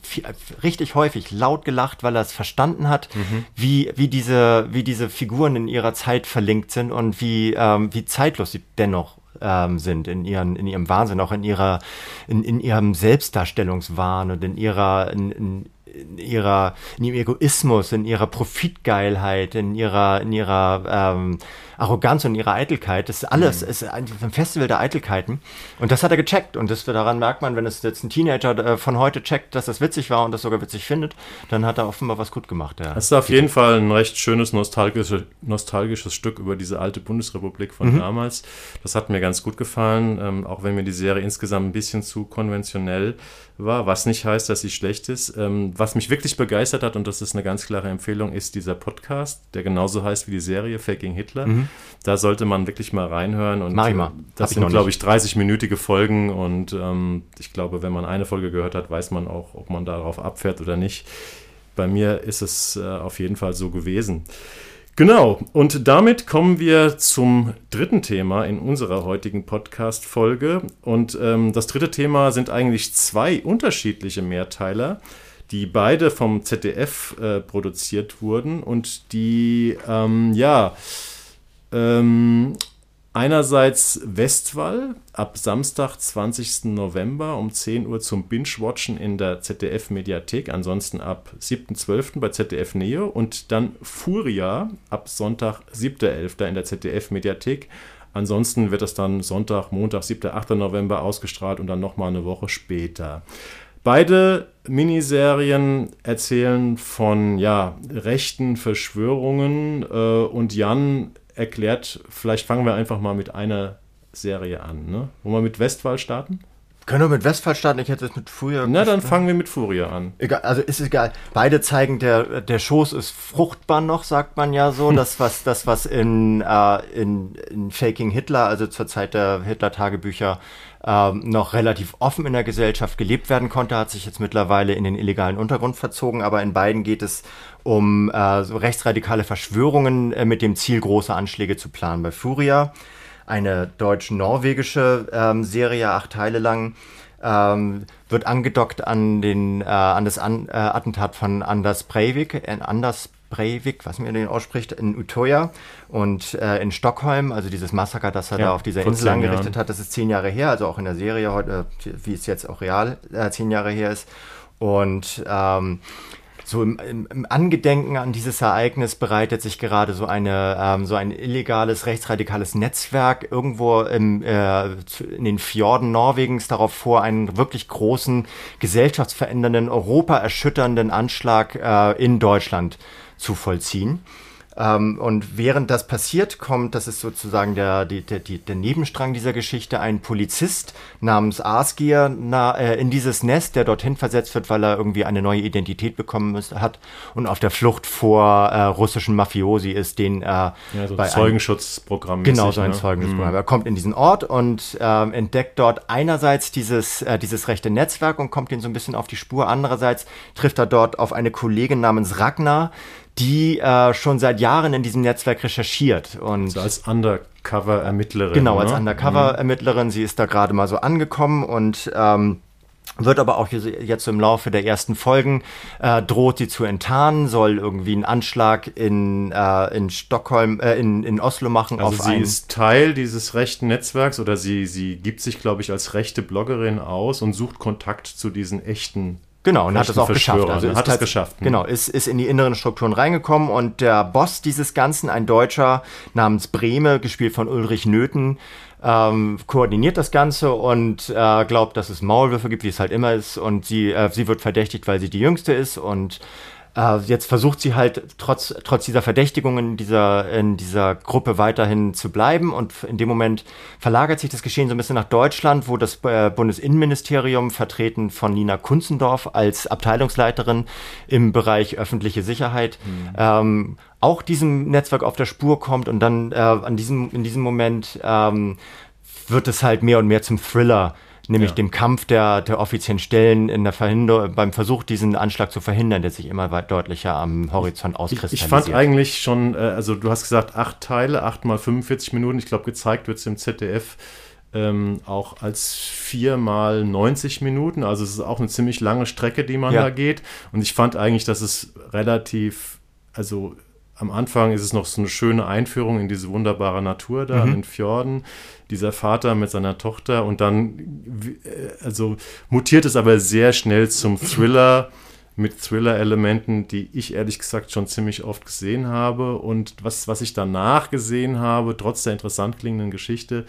richtig häufig laut gelacht, weil er es verstanden hat, mhm. wie, wie, diese, wie diese Figuren in ihrer Zeit verlinkt sind und wie, ähm, wie zeitlos sie dennoch ähm, sind in, ihren, in ihrem Wahnsinn, auch in ihrer, in, in ihrem Selbstdarstellungswahn und in ihrer, in, in, in ihrer, in ihrem Egoismus, in ihrer Profitgeilheit, in ihrer, in ihrer ähm, Arroganz und ihre Eitelkeit. Das ist alles, mhm. ist ein, Festival der Eitelkeiten. Und das hat er gecheckt. Und das, daran merkt man, wenn es jetzt ein Teenager äh, von heute checkt, dass das witzig war und das sogar witzig findet, dann hat er offenbar was gut gemacht. Ja. Das ist auf jeden Fall ein recht schönes nostalgische, nostalgisches Stück über diese alte Bundesrepublik von mhm. damals. Das hat mir ganz gut gefallen, ähm, auch wenn mir die Serie insgesamt ein bisschen zu konventionell war, was nicht heißt, dass sie schlecht ist. Ähm, was mich wirklich begeistert hat, und das ist eine ganz klare Empfehlung, ist dieser Podcast, der genauso heißt wie die Serie Faking Hitler. Mhm. Da sollte man wirklich mal reinhören. Und Mach ich mal. Das Hab sind, glaube ich, 30-minütige Folgen. Und ähm, ich glaube, wenn man eine Folge gehört hat, weiß man auch, ob man darauf abfährt oder nicht. Bei mir ist es äh, auf jeden Fall so gewesen. Genau, und damit kommen wir zum dritten Thema in unserer heutigen Podcast-Folge. Und ähm, das dritte Thema sind eigentlich zwei unterschiedliche Mehrteiler, die beide vom ZDF äh, produziert wurden und die, ähm, ja, ähm, einerseits Westwall ab Samstag, 20. November um 10 Uhr zum Binge-Watchen in der ZDF-Mediathek, ansonsten ab 7.12. bei ZDF Neo und dann Furia ab Sonntag, 7.11. in der ZDF-Mediathek. Ansonsten wird das dann Sonntag, Montag, 7. 8. November ausgestrahlt und dann nochmal eine Woche später. Beide Miniserien erzählen von ja, rechten Verschwörungen äh, und Jan erklärt, vielleicht fangen wir einfach mal mit einer Serie an. Ne? Wollen wir mit Westphal starten? Können wir mit Westphal starten? Ich hätte es mit Furia. Na, dann fangen wir mit Furia an. Egal, also ist egal. Beide zeigen, der, der Schoß ist fruchtbar noch, sagt man ja so. Das, was, das, was in, äh, in, in Faking Hitler, also zur Zeit der Hitler-Tagebücher, ähm, noch relativ offen in der Gesellschaft gelebt werden konnte, hat sich jetzt mittlerweile in den illegalen Untergrund verzogen. Aber in beiden geht es um äh, so rechtsradikale Verschwörungen äh, mit dem Ziel, große Anschläge zu planen. Bei Furia, eine deutsch-norwegische ähm, Serie, acht Teile lang, ähm, wird angedockt an, den, äh, an das an, äh, Attentat von Anders Breivik, äh, Anders Breivik, was man den ausspricht, in Utoya und äh, in Stockholm, also dieses Massaker, das er ja, da auf dieser Insel angerichtet Jahren. hat, das ist zehn Jahre her, also auch in der Serie heute, wie es jetzt auch real äh, zehn Jahre her ist. Und ähm, so im, im, im, Angedenken an dieses Ereignis bereitet sich gerade so eine ähm, so ein illegales rechtsradikales Netzwerk irgendwo im, äh, in den Fjorden Norwegens darauf vor, einen wirklich großen gesellschaftsverändernden, europaerschütternden Anschlag äh, in Deutschland zu vollziehen. Ähm, und während das passiert, kommt, das ist sozusagen der, der, die, der Nebenstrang dieser Geschichte, ein Polizist namens Arsgier na, äh, in dieses Nest, der dorthin versetzt wird, weil er irgendwie eine neue Identität bekommen ist, hat und auf der Flucht vor äh, russischen Mafiosi ist, den er äh, ja, so bei Zeugenschutzprogramm. Genau, so ein ne? Zeugenschutzprogramm. Mhm. Er kommt in diesen Ort und äh, entdeckt dort einerseits dieses, äh, dieses rechte Netzwerk und kommt ihn so ein bisschen auf die Spur. Andererseits trifft er dort auf eine Kollegin namens Ragnar, die äh, schon seit Jahren in diesem Netzwerk recherchiert. Und also als Undercover-Ermittlerin. Genau, als ne? Undercover-Ermittlerin. Sie ist da gerade mal so angekommen und ähm, wird aber auch jetzt im Laufe der ersten Folgen äh, droht sie zu enttarnen, soll irgendwie einen Anschlag in, äh, in Stockholm, äh, in, in Oslo machen. Also auf sie ist Teil dieses rechten Netzwerks oder sie, sie gibt sich, glaube ich, als rechte Bloggerin aus und sucht Kontakt zu diesen echten Genau, und hat es auch geschafft. Also hat es geschafft. Ne? Genau, ist, ist in die inneren Strukturen reingekommen und der Boss dieses Ganzen, ein Deutscher namens Breme, gespielt von Ulrich Nöthen, ähm, koordiniert das Ganze und äh, glaubt, dass es Maulwürfe gibt, wie es halt immer ist. Und sie, äh, sie wird verdächtigt, weil sie die Jüngste ist und äh, jetzt versucht sie halt trotz, trotz dieser Verdächtigungen in dieser, in dieser Gruppe weiterhin zu bleiben und in dem Moment verlagert sich das Geschehen so ein bisschen nach Deutschland, wo das äh, Bundesinnenministerium, vertreten von Nina Kunzendorf als Abteilungsleiterin im Bereich öffentliche Sicherheit, mhm. ähm, auch diesem Netzwerk auf der Spur kommt und dann äh, an diesem, in diesem Moment ähm, wird es halt mehr und mehr zum Thriller nämlich ja. dem Kampf der, der offiziellen Stellen in der Verhinderung, beim Versuch, diesen Anschlag zu verhindern, der sich immer weit deutlicher am Horizont auskristallisiert. Ich, ich fand eigentlich schon, äh, also du hast gesagt, acht Teile, acht mal 45 Minuten. Ich glaube, gezeigt wird es im ZDF ähm, auch als vier mal 90 Minuten. Also es ist auch eine ziemlich lange Strecke, die man ja. da geht. Und ich fand eigentlich, dass es relativ, also am Anfang ist es noch so eine schöne Einführung in diese wunderbare Natur da mhm. in den Fjorden. Dieser Vater mit seiner Tochter und dann, äh, also mutiert es aber sehr schnell zum Thriller mit Thriller-Elementen, die ich ehrlich gesagt schon ziemlich oft gesehen habe. Und was, was ich danach gesehen habe, trotz der interessant klingenden Geschichte,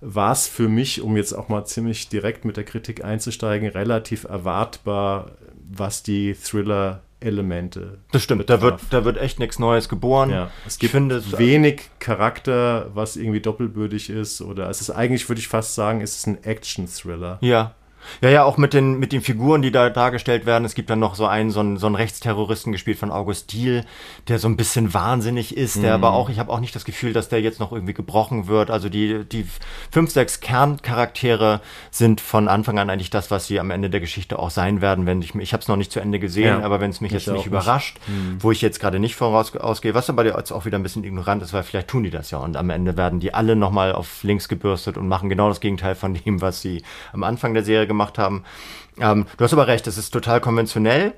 war es für mich, um jetzt auch mal ziemlich direkt mit der Kritik einzusteigen, relativ erwartbar, was die Thriller Elemente. Das stimmt, da wird, da wird echt nichts Neues geboren. Ja, es gibt finde, wenig Charakter, was irgendwie doppelbödig ist. Oder es ist eigentlich, würde ich fast sagen, es ist ein Action-Thriller. Ja, ja, ja, auch mit den, mit den Figuren, die da dargestellt werden. Es gibt dann noch so einen, so einen, so einen Rechtsterroristen gespielt von August Diel, der so ein bisschen wahnsinnig ist, mhm. der aber auch, ich habe auch nicht das Gefühl, dass der jetzt noch irgendwie gebrochen wird. Also die, die fünf, sechs Kerncharaktere sind von Anfang an eigentlich das, was sie am Ende der Geschichte auch sein werden, wenn ich, ich habe es noch nicht zu Ende gesehen, ja, aber wenn es mich jetzt nicht überrascht, mhm. wo ich jetzt gerade nicht voraus ausgehe, was aber jetzt auch wieder ein bisschen ignorant ist, weil vielleicht tun die das ja und am Ende werden die alle nochmal auf links gebürstet und machen genau das Gegenteil von dem, was sie am Anfang der Serie gemacht haben. Ähm, du hast aber recht, es ist total konventionell.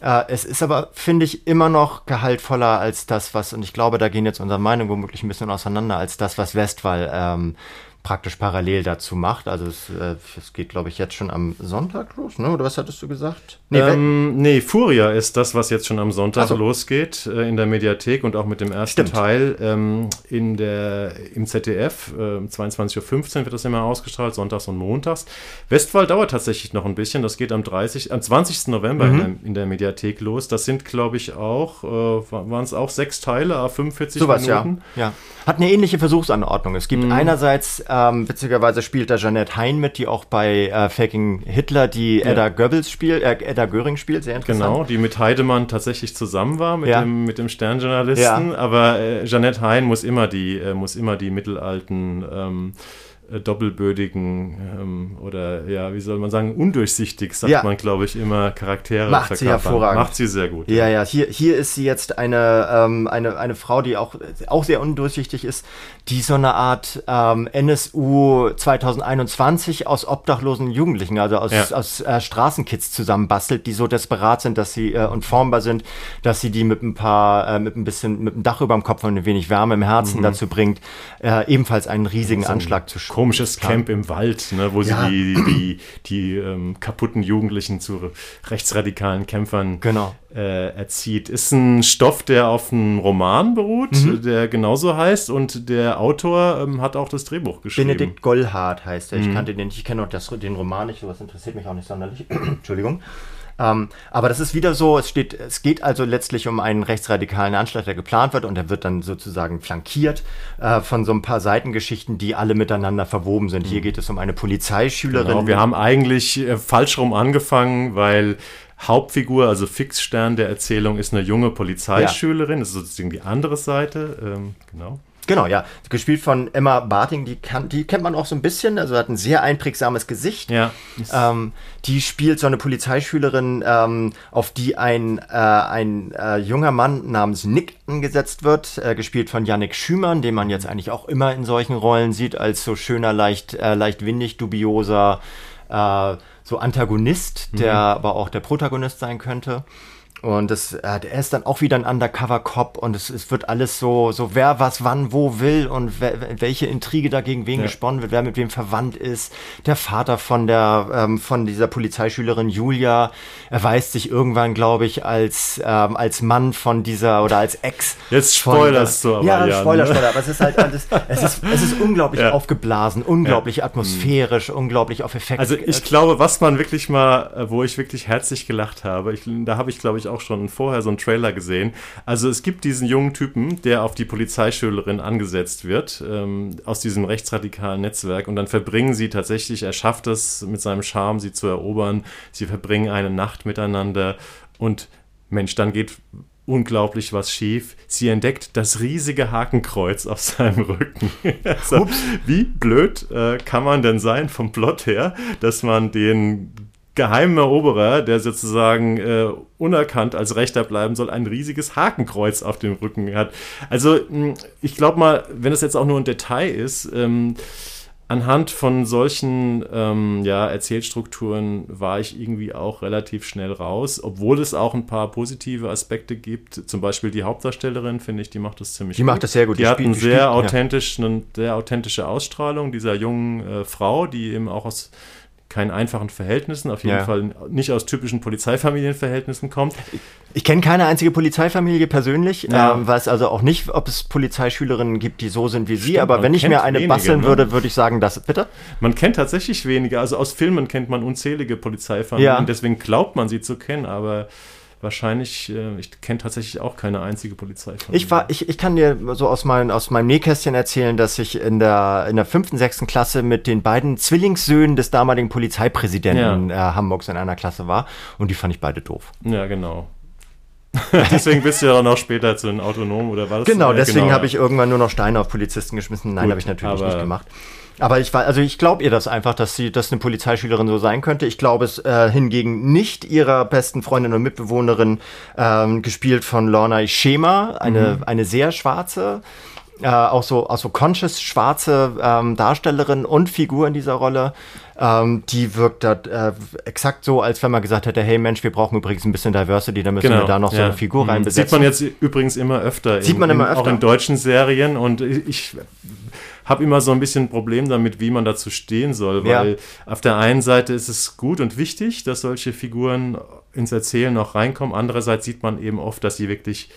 Äh, es ist aber, finde ich, immer noch gehaltvoller als das, was, und ich glaube, da gehen jetzt unsere Meinungen womöglich ein bisschen auseinander, als das, was Westphal ähm, praktisch parallel dazu macht. Also es, äh, es geht, glaube ich, jetzt schon am Sonntag los, ne? oder was hattest du gesagt? Nee, ähm, nee, Furia ist das, was jetzt schon am Sonntag so. losgeht äh, in der Mediathek und auch mit dem ersten Stimmt. Teil ähm, in der, im ZDF. Äh, 22.15 Uhr wird das immer ausgestrahlt, sonntags und montags. Westphal dauert tatsächlich noch ein bisschen. Das geht am 30, am 20. November mhm. in, der, in, der, Mediathek los. Das sind, glaube ich, auch, äh, waren es auch sechs Teile, 45 so Minuten. Ja. ja. Hat eine ähnliche Versuchsanordnung. Es gibt mhm. einerseits ähm, witzigerweise spielt da Jeanette Hein mit, die auch bei äh, Faking Hitler die Edda Goebbels spielt, äh, Edda Göring spielt, sehr interessant. Genau, die mit Heidemann tatsächlich zusammen war, mit, ja. dem, mit dem Sternjournalisten. Ja. Aber äh, Jeanette Hein muss immer die, äh, muss immer die mittelalten ähm, äh, doppelbödigen ähm, oder ja, wie soll man sagen, undurchsichtig, sagt ja. man, glaube ich, immer Charaktere Macht verkörpern. sie hervorragend. Macht sie sehr gut. Ja, ja. Hier, hier ist sie jetzt eine, ähm, eine, eine Frau, die auch, auch sehr undurchsichtig ist, die so eine Art ähm, NSU 2021 aus obdachlosen Jugendlichen, also aus, ja. aus äh, Straßenkids zusammenbastelt, die so desperat sind, dass sie äh, und formbar sind, dass sie die mit ein paar, äh, mit ein bisschen, mit einem Dach über dem Kopf und ein wenig Wärme im Herzen mhm. dazu bringt, äh, ebenfalls einen riesigen Anschlag zu spielen komisches Camp im Wald, ne, wo ja. sie die, die, die ähm, kaputten Jugendlichen zu rechtsradikalen Kämpfern genau. äh, erzieht. Ist ein Stoff, der auf einem Roman beruht, mhm. der genauso heißt und der Autor ähm, hat auch das Drehbuch geschrieben. Benedikt Gollhardt heißt er. Ich mhm. kannte den nicht, ich kenne auch das, den Roman nicht, sowas interessiert mich auch nicht sonderlich. Entschuldigung. Ähm, aber das ist wieder so, es, steht, es geht also letztlich um einen rechtsradikalen Anschlag, der geplant wird und der wird dann sozusagen flankiert äh, von so ein paar Seitengeschichten, die alle miteinander verwoben sind. Mhm. Hier geht es um eine Polizeischülerin. Genau, wir haben eigentlich äh, falsch rum angefangen, weil Hauptfigur, also Fixstern der Erzählung, ist eine junge Polizeischülerin. Ja. Das ist sozusagen die andere Seite. Ähm, genau. Genau, ja. Gespielt von Emma Barting, die, kann, die kennt man auch so ein bisschen, also hat ein sehr einprägsames Gesicht. Ja. Ähm, die spielt so eine Polizeischülerin, ähm, auf die ein, äh, ein äh, junger Mann namens Nick angesetzt wird, äh, gespielt von Yannick Schümann, den man jetzt eigentlich auch immer in solchen Rollen sieht, als so schöner, leicht, äh, leicht windig, dubioser, äh, so Antagonist, der mhm. aber auch der Protagonist sein könnte. Und es, äh, er ist dann auch wieder ein Undercover-Cop und es, es wird alles so, so wer was wann wo will und wer, welche Intrige dagegen wen ja. gesponnen wird, wer mit wem verwandt ist. Der Vater von der, ähm, von dieser Polizeischülerin Julia erweist sich irgendwann, glaube ich, als, ähm, als Mann von dieser oder als Ex. Jetzt spoilerst du aber. Ja, ja Spoiler? Spoiler, aber es ist halt alles, es ist, es ist unglaublich ja. aufgeblasen, unglaublich ja. atmosphärisch, mhm. unglaublich auf Effekte. Also ich glaube, was man wirklich mal, äh, wo ich wirklich herzlich gelacht habe, ich, da habe ich, glaube ich, auch schon vorher so einen Trailer gesehen. Also es gibt diesen jungen Typen, der auf die Polizeischülerin angesetzt wird, ähm, aus diesem rechtsradikalen Netzwerk. Und dann verbringen sie tatsächlich, er schafft es mit seinem Charme, sie zu erobern. Sie verbringen eine Nacht miteinander. Und Mensch, dann geht unglaublich was schief. Sie entdeckt das riesige Hakenkreuz auf seinem Rücken. also, wie blöd äh, kann man denn sein vom Plot her, dass man den geheimen Eroberer, der sozusagen äh, unerkannt als Rechter bleiben soll, ein riesiges Hakenkreuz auf dem Rücken hat. Also hm, ich glaube mal, wenn das jetzt auch nur ein Detail ist, ähm, anhand von solchen ähm, ja, Erzählstrukturen war ich irgendwie auch relativ schnell raus, obwohl es auch ein paar positive Aspekte gibt. Zum Beispiel die Hauptdarstellerin, finde ich, die macht das ziemlich die gut. Die macht das sehr gut. Die, die hat eine sehr, authentisch, ja. eine sehr authentische Ausstrahlung dieser jungen äh, Frau, die eben auch aus keinen einfachen Verhältnissen, auf jeden ja. Fall nicht aus typischen Polizeifamilienverhältnissen kommt. Ich kenne keine einzige Polizeifamilie persönlich, ja. ähm, weiß also auch nicht, ob es Polizeischülerinnen gibt, die so sind wie sie, Stimmt, aber wenn ich mir eine wenige, basteln ne? würde, würde ich sagen, das bitte. Man kennt tatsächlich wenige, also aus Filmen kennt man unzählige Polizeifamilien, ja. deswegen glaubt man sie zu kennen, aber wahrscheinlich, äh, ich kenne tatsächlich auch keine einzige Polizeifamilie. Ich war, ich, ich kann dir so aus, mein, aus meinem Nähkästchen erzählen, dass ich in der, in der fünften, sechsten Klasse mit den beiden Zwillingssöhnen des damaligen Polizeipräsidenten ja. äh, Hamburgs in einer Klasse war und die fand ich beide doof. Ja, genau. deswegen bist du ja auch noch später zu den Autonomen oder war das? Genau, deswegen genau. habe ich irgendwann nur noch Steine auf Polizisten geschmissen. Nein, habe ich natürlich nicht gemacht. Aber ich war, also ich glaube ihr das einfach, dass sie, dass eine Polizeischülerin so sein könnte. Ich glaube es äh, hingegen nicht ihrer besten Freundin und Mitbewohnerin, ähm, gespielt von Lorna Schema, eine, mhm. eine sehr schwarze, äh, auch so, auch so conscious schwarze ähm, Darstellerin und Figur in dieser Rolle. Ähm, die wirkt da äh, exakt so, als wenn man gesagt hätte, hey Mensch, wir brauchen übrigens ein bisschen Diversity, da müssen genau, wir da noch ja. so eine Figur mhm. reinbesetzen. Sieht man jetzt übrigens immer öfter. Sieht in, man immer öfter. Auch in deutschen Serien und ich habe immer so ein bisschen ein Problem damit, wie man dazu stehen soll, weil ja. auf der einen Seite ist es gut und wichtig, dass solche Figuren ins Erzählen noch reinkommen. Andererseits sieht man eben oft, dass sie wirklich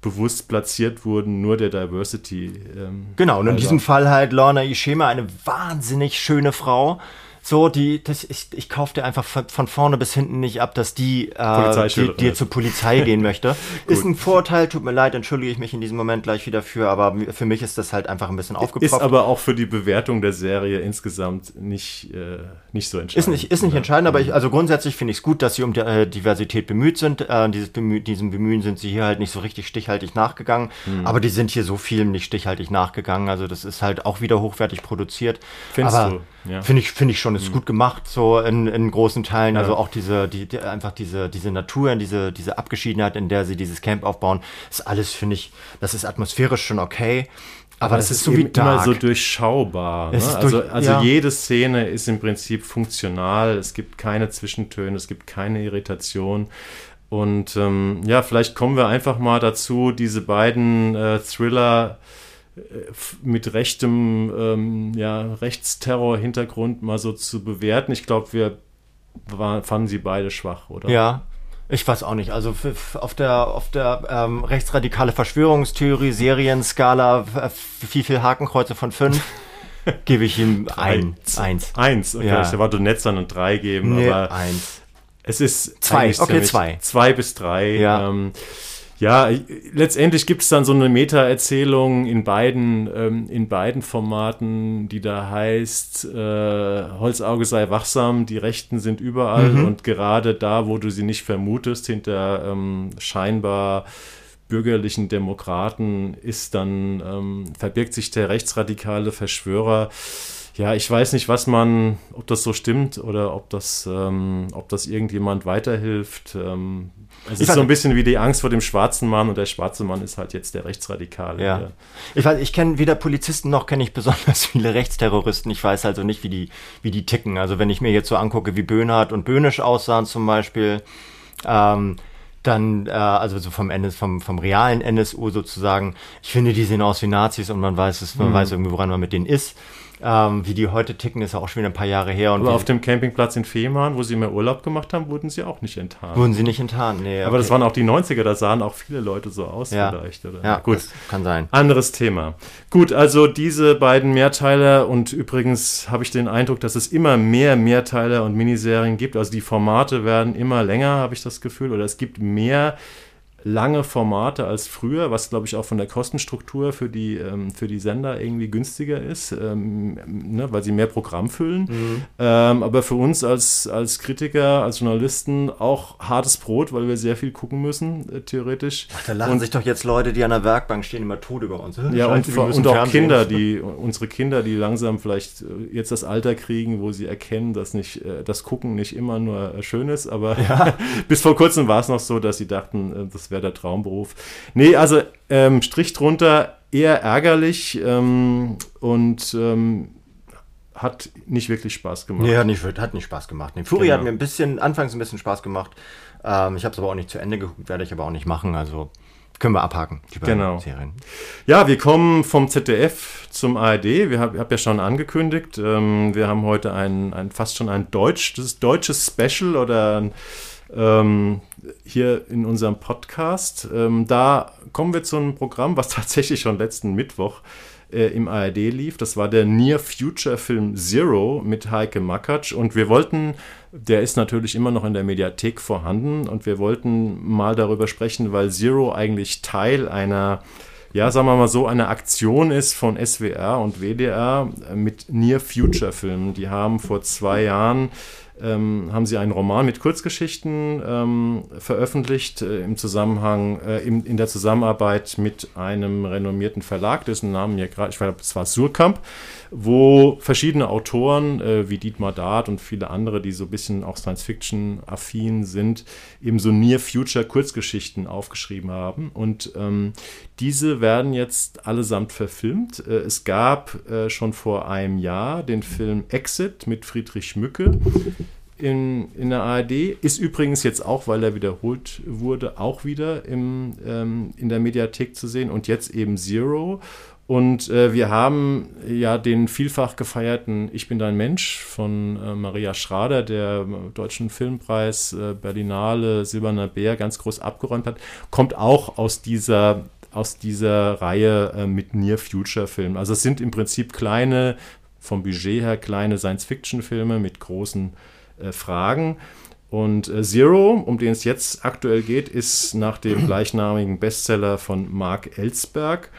bewusst platziert wurden, nur der Diversity. Ähm, genau, und in diesem Fall halt Lorna Ishima, eine wahnsinnig schöne Frau, so, die, das, ich, ich kauf dir einfach von, von vorne bis hinten nicht ab, dass die, äh, die dir zur Polizei gehen möchte. ist ein Vorteil, tut mir leid, entschuldige ich mich in diesem Moment gleich wieder für, aber für mich ist das halt einfach ein bisschen aufgepropft. Ist aber auch für die Bewertung der Serie insgesamt nicht, äh, nicht so entscheidend. Ist nicht, ist nicht entscheidend, aber ich, also grundsätzlich finde ich es gut, dass sie um die, äh, Diversität bemüht sind. Äh, dieses Bemü diesem Bemühen sind sie hier halt nicht so richtig stichhaltig nachgegangen, mhm. aber die sind hier so vielen nicht stichhaltig nachgegangen. Also das ist halt auch wieder hochwertig produziert. Findest aber, du? Ja. Finde ich, finde ich schon, ist mhm. gut gemacht, so in, in großen Teilen. Ja. Also auch diese, die, die, einfach diese, diese Natur, diese, diese Abgeschiedenheit, in der sie dieses Camp aufbauen, ist alles, finde ich, das ist atmosphärisch schon okay. Aber, das ist so wie dark. immer so durchschaubar. Ne? Also, durch, also ja. jede Szene ist im Prinzip funktional. Es gibt keine Zwischentöne, es gibt keine Irritation. Und ähm, ja, vielleicht kommen wir einfach mal dazu, diese beiden äh, Thriller mit rechtem, ähm, ja, Rechtsterror-Hintergrund mal so zu bewerten. Ich glaube, wir war, fanden sie beide schwach, oder? Ja. Ich weiß auch nicht. Also auf der, auf der ähm, rechtsradikale Verschwörungstheorie, Serienskala, wie viel Hakenkreuze von fünf? gebe ich ihm ein. Eins. Eins, okay. Ja. Ich erwarte nett sein und drei geben, nee, aber eins. Es ist zwei, okay, zwei. Zwei bis drei. Ja. Ähm, ja, letztendlich gibt es dann so eine Meta-Erzählung in beiden, ähm, in beiden Formaten, die da heißt, äh, Holzauge sei wachsam, die Rechten sind überall mhm. und gerade da, wo du sie nicht vermutest, hinter ähm, scheinbar bürgerlichen Demokraten ist dann, ähm, verbirgt sich der rechtsradikale Verschwörer ja, ich weiß nicht, was man, ob das so stimmt oder ob das, ähm, ob das irgendjemand weiterhilft. Ähm, es ist so ein bisschen wie die Angst vor dem schwarzen Mann und der schwarze Mann ist halt jetzt der Rechtsradikale. Ja. Der ich weiß, ich kenne weder Polizisten noch kenne ich besonders viele Rechtsterroristen. Ich weiß also nicht, wie die, wie die ticken. Also wenn ich mir jetzt so angucke, wie Böhnhardt und Böhnisch aussahen zum Beispiel, ähm, dann, äh, also so vom NS, vom, vom realen NSU sozusagen, ich finde, die sehen aus wie Nazis und man weiß es, man mhm. weiß irgendwie, woran man mit denen ist. Ähm, wie die heute ticken, ist ja auch schon wieder ein paar Jahre her. Und Aber auf dem Campingplatz in Fehmarn, wo sie mehr Urlaub gemacht haben, wurden sie auch nicht enttarnt. Wurden sie nicht enttarnt, nee. Aber okay. das waren auch die 90er, da sahen auch viele Leute so aus ja. vielleicht. Oder? Ja, gut. kann sein. Anderes Thema. Gut, also diese beiden Mehrteiler und übrigens habe ich den Eindruck, dass es immer mehr Mehrteiler und Miniserien gibt. Also die Formate werden immer länger, habe ich das Gefühl, oder es gibt mehr lange Formate als früher, was glaube ich auch von der Kostenstruktur für die, ähm, für die Sender irgendwie günstiger ist, ähm, ne, weil sie mehr Programm füllen. Mhm. Ähm, aber für uns als, als Kritiker, als Journalisten auch hartes Brot, weil wir sehr viel gucken müssen, äh, theoretisch. Ach, da lachen und, sich doch jetzt Leute, die an der Werkbank stehen, immer tot über uns. Ja, und, und auch Kinder, die, unsere Kinder, die langsam vielleicht äh, jetzt das Alter kriegen, wo sie erkennen, dass nicht äh, das Gucken nicht immer nur äh, schön ist, aber ja. bis vor kurzem war es noch so, dass sie dachten, äh, das wäre der Traumberuf. Nee, also ähm, Strich drunter, eher ärgerlich ähm, und ähm, hat nicht wirklich Spaß gemacht. Nee, hat nicht, hat nicht Spaß gemacht. Nee, Fury genau. hat mir ein bisschen, anfangs ein bisschen Spaß gemacht. Ähm, ich habe es aber auch nicht zu Ende geguckt, werde ich aber auch nicht machen. Also können wir abhaken, die beiden genau. Serien. Ja, wir kommen vom ZDF zum ARD. Wir haben hab ja schon angekündigt, ähm, wir haben heute ein, ein fast schon ein Deutsch, das deutsches Special oder ein ähm, hier in unserem Podcast. Ähm, da kommen wir zu einem Programm, was tatsächlich schon letzten Mittwoch äh, im ARD lief. Das war der Near Future Film Zero mit Heike Makatsch. Und wir wollten, der ist natürlich immer noch in der Mediathek vorhanden, und wir wollten mal darüber sprechen, weil Zero eigentlich Teil einer ja, sagen wir mal so, eine Aktion ist von SWR und WDR mit Near Future Filmen. Die haben vor zwei Jahren ähm, haben sie einen Roman mit Kurzgeschichten ähm, veröffentlicht äh, im Zusammenhang, äh, in, in, der Zusammenarbeit mit einem renommierten Verlag, dessen Namen mir gerade, ich glaube, es war Surkamp, wo verschiedene Autoren äh, wie Dietmar Dart und viele andere, die so ein bisschen auch Science-Fiction-affin sind, eben so Near-Future-Kurzgeschichten aufgeschrieben haben. Und ähm, diese werden jetzt allesamt verfilmt. Äh, es gab äh, schon vor einem Jahr den Film Exit mit Friedrich Schmücke in, in der ARD. Ist übrigens jetzt auch, weil er wiederholt wurde, auch wieder im, ähm, in der Mediathek zu sehen. Und jetzt eben Zero. Und äh, wir haben ja den vielfach gefeierten Ich bin dein Mensch von äh, Maria Schrader, der Deutschen Filmpreis äh, Berlinale Silberner Bär ganz groß abgeräumt hat, kommt auch aus dieser aus dieser Reihe äh, mit Near Future Filmen. Also es sind im Prinzip kleine, vom Budget her kleine Science-Fiction-Filme mit großen äh, Fragen. Und äh, Zero, um den es jetzt aktuell geht, ist nach dem gleichnamigen Bestseller von Mark Ellsberg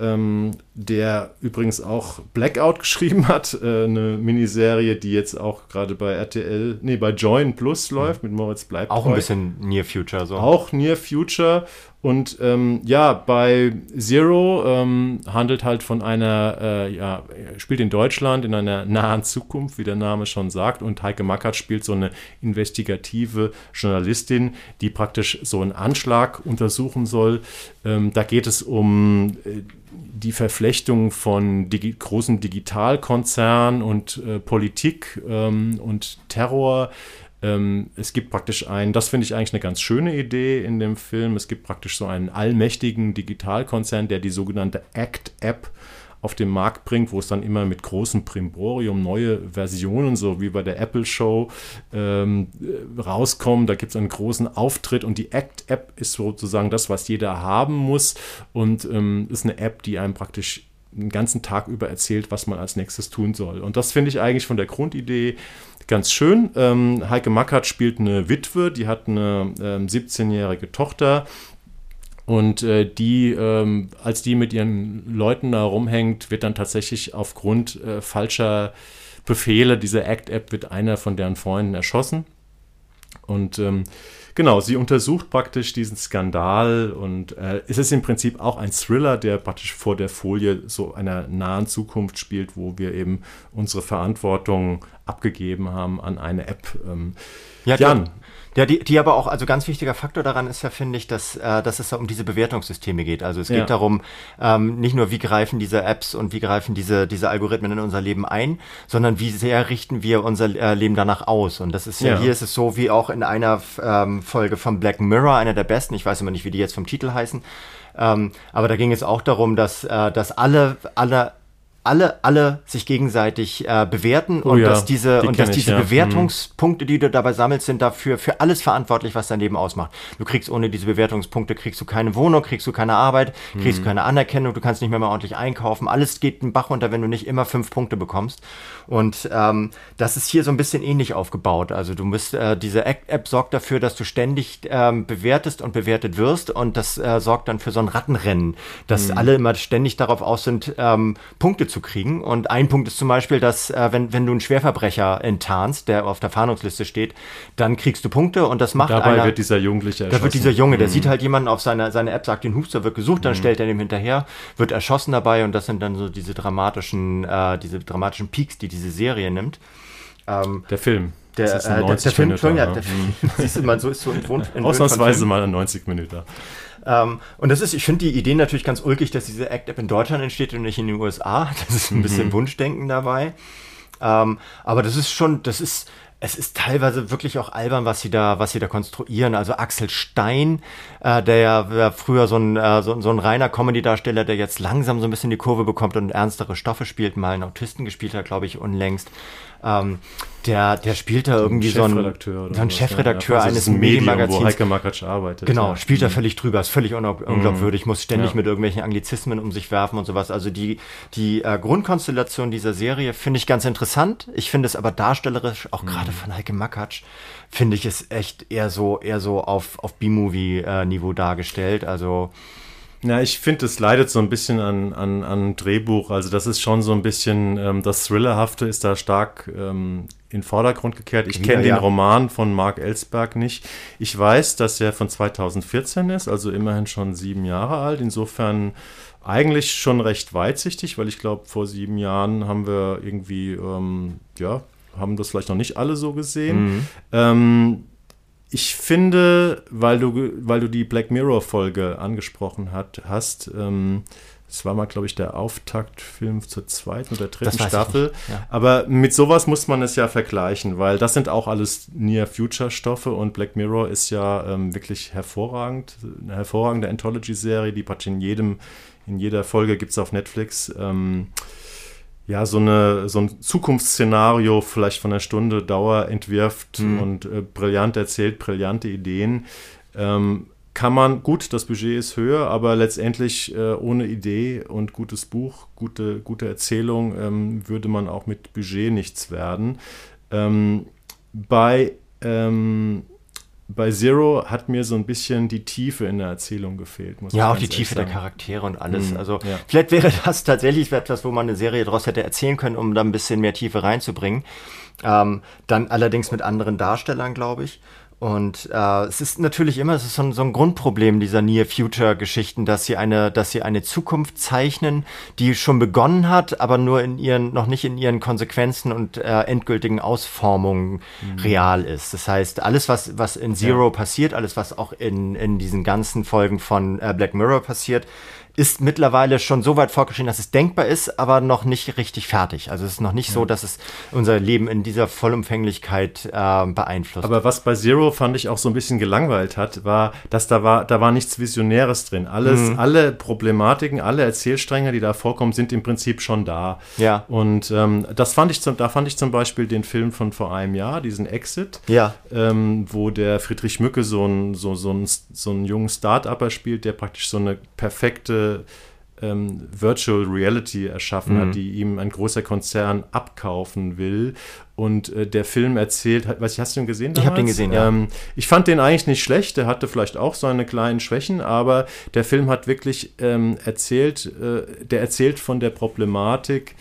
ähm, der übrigens auch Blackout geschrieben hat, äh, eine Miniserie, die jetzt auch gerade bei RTL, nee, bei Join Plus läuft mit Moritz Bleib. Auch ein bisschen Near Future so. Auch Near Future und ähm, ja, bei Zero ähm, handelt halt von einer, äh, ja, spielt in Deutschland in einer nahen Zukunft, wie der Name schon sagt. Und Heike Mackert spielt so eine investigative Journalistin, die praktisch so einen Anschlag untersuchen soll. Ähm, da geht es um äh, die Verflechtung von digi großen Digitalkonzernen und äh, Politik ähm, und Terror ähm, es gibt praktisch ein, das finde ich eigentlich eine ganz schöne Idee in dem Film. Es gibt praktisch so einen allmächtigen Digitalkonzern, der die sogenannte Act-App auf den Markt bringt, wo es dann immer mit großem Primborium neue Versionen, so wie bei der Apple Show, ähm, rauskommen. Da gibt es einen großen Auftritt und die Act-App ist sozusagen das, was jeder haben muss und ähm, ist eine App, die einem praktisch den ganzen Tag über erzählt, was man als nächstes tun soll. Und das finde ich eigentlich von der Grundidee ganz schön. Ähm, Heike Mackert spielt eine Witwe, die hat eine ähm, 17-jährige Tochter. Und äh, die, ähm, als die mit ihren Leuten da rumhängt, wird dann tatsächlich aufgrund äh, falscher Befehle dieser Act-App wird einer von deren Freunden erschossen. Und ähm, genau, sie untersucht praktisch diesen Skandal und äh, es ist im Prinzip auch ein Thriller, der praktisch vor der Folie so einer nahen Zukunft spielt, wo wir eben unsere Verantwortung abgegeben haben an eine App. Ähm, ja, Jan. Ja, die, die aber auch, also ganz wichtiger Faktor daran ist ja, finde ich, dass, äh, dass es da um diese Bewertungssysteme geht. Also es geht ja. darum, ähm, nicht nur, wie greifen diese Apps und wie greifen diese, diese Algorithmen in unser Leben ein, sondern wie sehr richten wir unser äh, Leben danach aus. Und das ist ja, ja, hier ist es so, wie auch in einer ähm, Folge von Black Mirror, einer der besten. Ich weiß immer nicht, wie die jetzt vom Titel heißen. Ähm, aber da ging es auch darum, dass, äh, dass alle, alle alle, alle sich gegenseitig äh, bewerten Oh und ja, dass diese, die und dass ich, diese ja. Bewertungspunkte, die du dabei sammelst, sind dafür für alles verantwortlich, was dein Leben ausmacht. Du kriegst ohne diese Bewertungspunkte, kriegst du keine Wohnung, kriegst du keine Arbeit, kriegst Mhm. du keine Anerkennung, du kannst nicht mehr mal ordentlich einkaufen. Alles geht den Bach runter, wenn du nicht immer fünf Punkte bekommst. Und ähm, das ist hier so ein bisschen ähnlich aufgebaut. Also du musst, äh, diese App sorgt dafür, dass du ständig ähm, bewertest und bewertet wirst und das äh, sorgt dann für so ein Rattenrennen, dass Mhm. alle immer ständig darauf aus sind, ähm, Punkte zu kriegen. Und ein Punkt ist zum Beispiel, dass äh, wenn, wenn du einen Schwerverbrecher enttarnst, der auf der Fahndungsliste steht, dann kriegst du Punkte und das macht Dabei einer, wird dieser Jugendliche da wird dieser erschossen. Junge, der sieht halt jemanden auf seiner seine App, sagt den Huster, wird gesucht, dann stellt er dem hinterher, wird erschossen dabei und das sind dann so diese dramatischen, äh, diese dramatischen Peaks, die diese Serie nimmt. Ähm, Der Film. der, äh, der, 90 der Film, Minuten, ja, ja. der Film, siehst du mal, so ist so ein Wohn Ausnahmsweise mal ein 90 Minuten. Ähm, und das ist, ich finde die Idee natürlich ganz ulkig, dass diese Act-App in Deutschland entsteht und nicht in den USA. Das ist ein bisschen Wunschdenken dabei. Ähm, aber das ist schon, das ist, es ist teilweise wirklich auch albern, was sie da, was sie da konstruieren. Also Axel Stein, äh, der ja früher so ein, äh, so, so ein reiner Comedy-Darsteller, der jetzt langsam so ein bisschen die Kurve bekommt und ernstere Stoffe spielt, mal einen Autisten gespielt hat, glaube ich, unlängst. Ähm, der, der spielt da irgendwie so ein, Chefredakteur so ein Chefredakteur ja. Es eines wo Medienmagazins. Heike Makatsch arbeitet. Genau, ja. Mhm. spielt er völlig drüber, ist völlig unglaub- unglaubwürdig, muss ständig Ja. mit irgendwelchen Anglizismen um sich werfen und sowas. Also die, die äh, Grundkonstellation dieser Serie finde ich ganz interessant. Ich finde es aber darstellerisch, Mhm. auch gerade von Heike Makatsch, finde ich es echt eher so, eher so auf, auf B-Movie-Niveau dargestellt. Also, Ja, ich finde, es leidet so ein bisschen an, an, an Drehbuch. Also das ist schon so ein bisschen, ähm, das Thrillerhafte ist da stark ähm, in den Vordergrund gekehrt. Ich kenne den ja. Roman von Mark Ellsberg nicht. Ich weiß, dass er von 2014 ist, also immerhin schon sieben Jahre alt. Insofern eigentlich schon recht weitsichtig, weil ich glaube, vor sieben Jahren haben wir irgendwie, ähm, ja, haben das vielleicht noch nicht alle so gesehen. Ähm, ich finde, weil du, weil du die Black Mirror-Folge angesprochen hat, hast, ähm, das war mal, glaube ich, der Auftaktfilm zur zweiten oder dritten Staffel. ja. Aber mit sowas muss man es ja vergleichen, weil das sind auch alles Near-Future-Stoffe und Black Mirror ist ja ähm, wirklich hervorragend, eine hervorragende Anthology-Serie, die praktisch in jedem, in jeder Folge gibt es auf Netflix. Ähm, ja, so, eine, so ein Zukunftsszenario vielleicht von einer Stunde Dauer entwirft und äh, brillant erzählt, brillante Ideen. Ähm, kann man, gut, das Budget ist höher, aber letztendlich äh, ohne Idee und gutes Buch, gute, gute Erzählung ähm, würde man auch mit Budget nichts werden. Ähm, bei, ähm, bei Zero hat mir so ein bisschen die Tiefe in der Erzählung gefehlt. Muss ich ja, auch die Tiefe der sagen. Charaktere und alles. Mhm, Also, ja. vielleicht wäre das tatsächlich etwas, wo man eine Serie daraus hätte erzählen können, um da ein bisschen mehr Tiefe reinzubringen. Ähm, dann allerdings mit anderen Darstellern, glaube ich. Und äh, es ist natürlich immer, es ist so ein, so ein Grundproblem dieser Near-Future-Geschichten, dass sie eine, dass sie eine Zukunft zeichnen, die schon begonnen hat, aber nur in ihren, noch nicht in ihren Konsequenzen und äh, endgültigen Ausformungen real ist. Das heißt, alles, was, was in Zero passiert, alles, was auch in, in diesen ganzen Folgen von äh, Black Mirror passiert, ist mittlerweile schon so weit vorgeschrieben, dass es denkbar ist, aber noch nicht richtig fertig. Also es ist noch nicht so, dass es unser Leben in dieser Vollumfänglichkeit äh, beeinflusst. Aber was bei Zero fand ich auch so ein bisschen gelangweilt hat, war, dass da war, da war nichts Visionäres drin. Alles, Mhm. alle Problematiken, alle Erzählstränge, die da vorkommen, sind im Prinzip schon da. Ja. Und ähm, das fand ich zum, da fand ich zum Beispiel den Film von vor einem Jahr, diesen Exit, Ja. ähm, wo der Friedrich Mücke so einen so, so einen- so einen jungen Start-Upper spielt, der praktisch so eine perfekte ähm, Virtual Reality erschaffen Mhm. hat, die ihm ein großer Konzern abkaufen will. Und äh, der Film erzählt, ich, hast du ihn gesehen? Ich hab den damals? gesehen, ja. Ähm, ich fand den eigentlich nicht schlecht, der hatte vielleicht auch seine kleinen Schwächen, aber der Film hat wirklich ähm, erzählt, äh, der erzählt von der Problematik,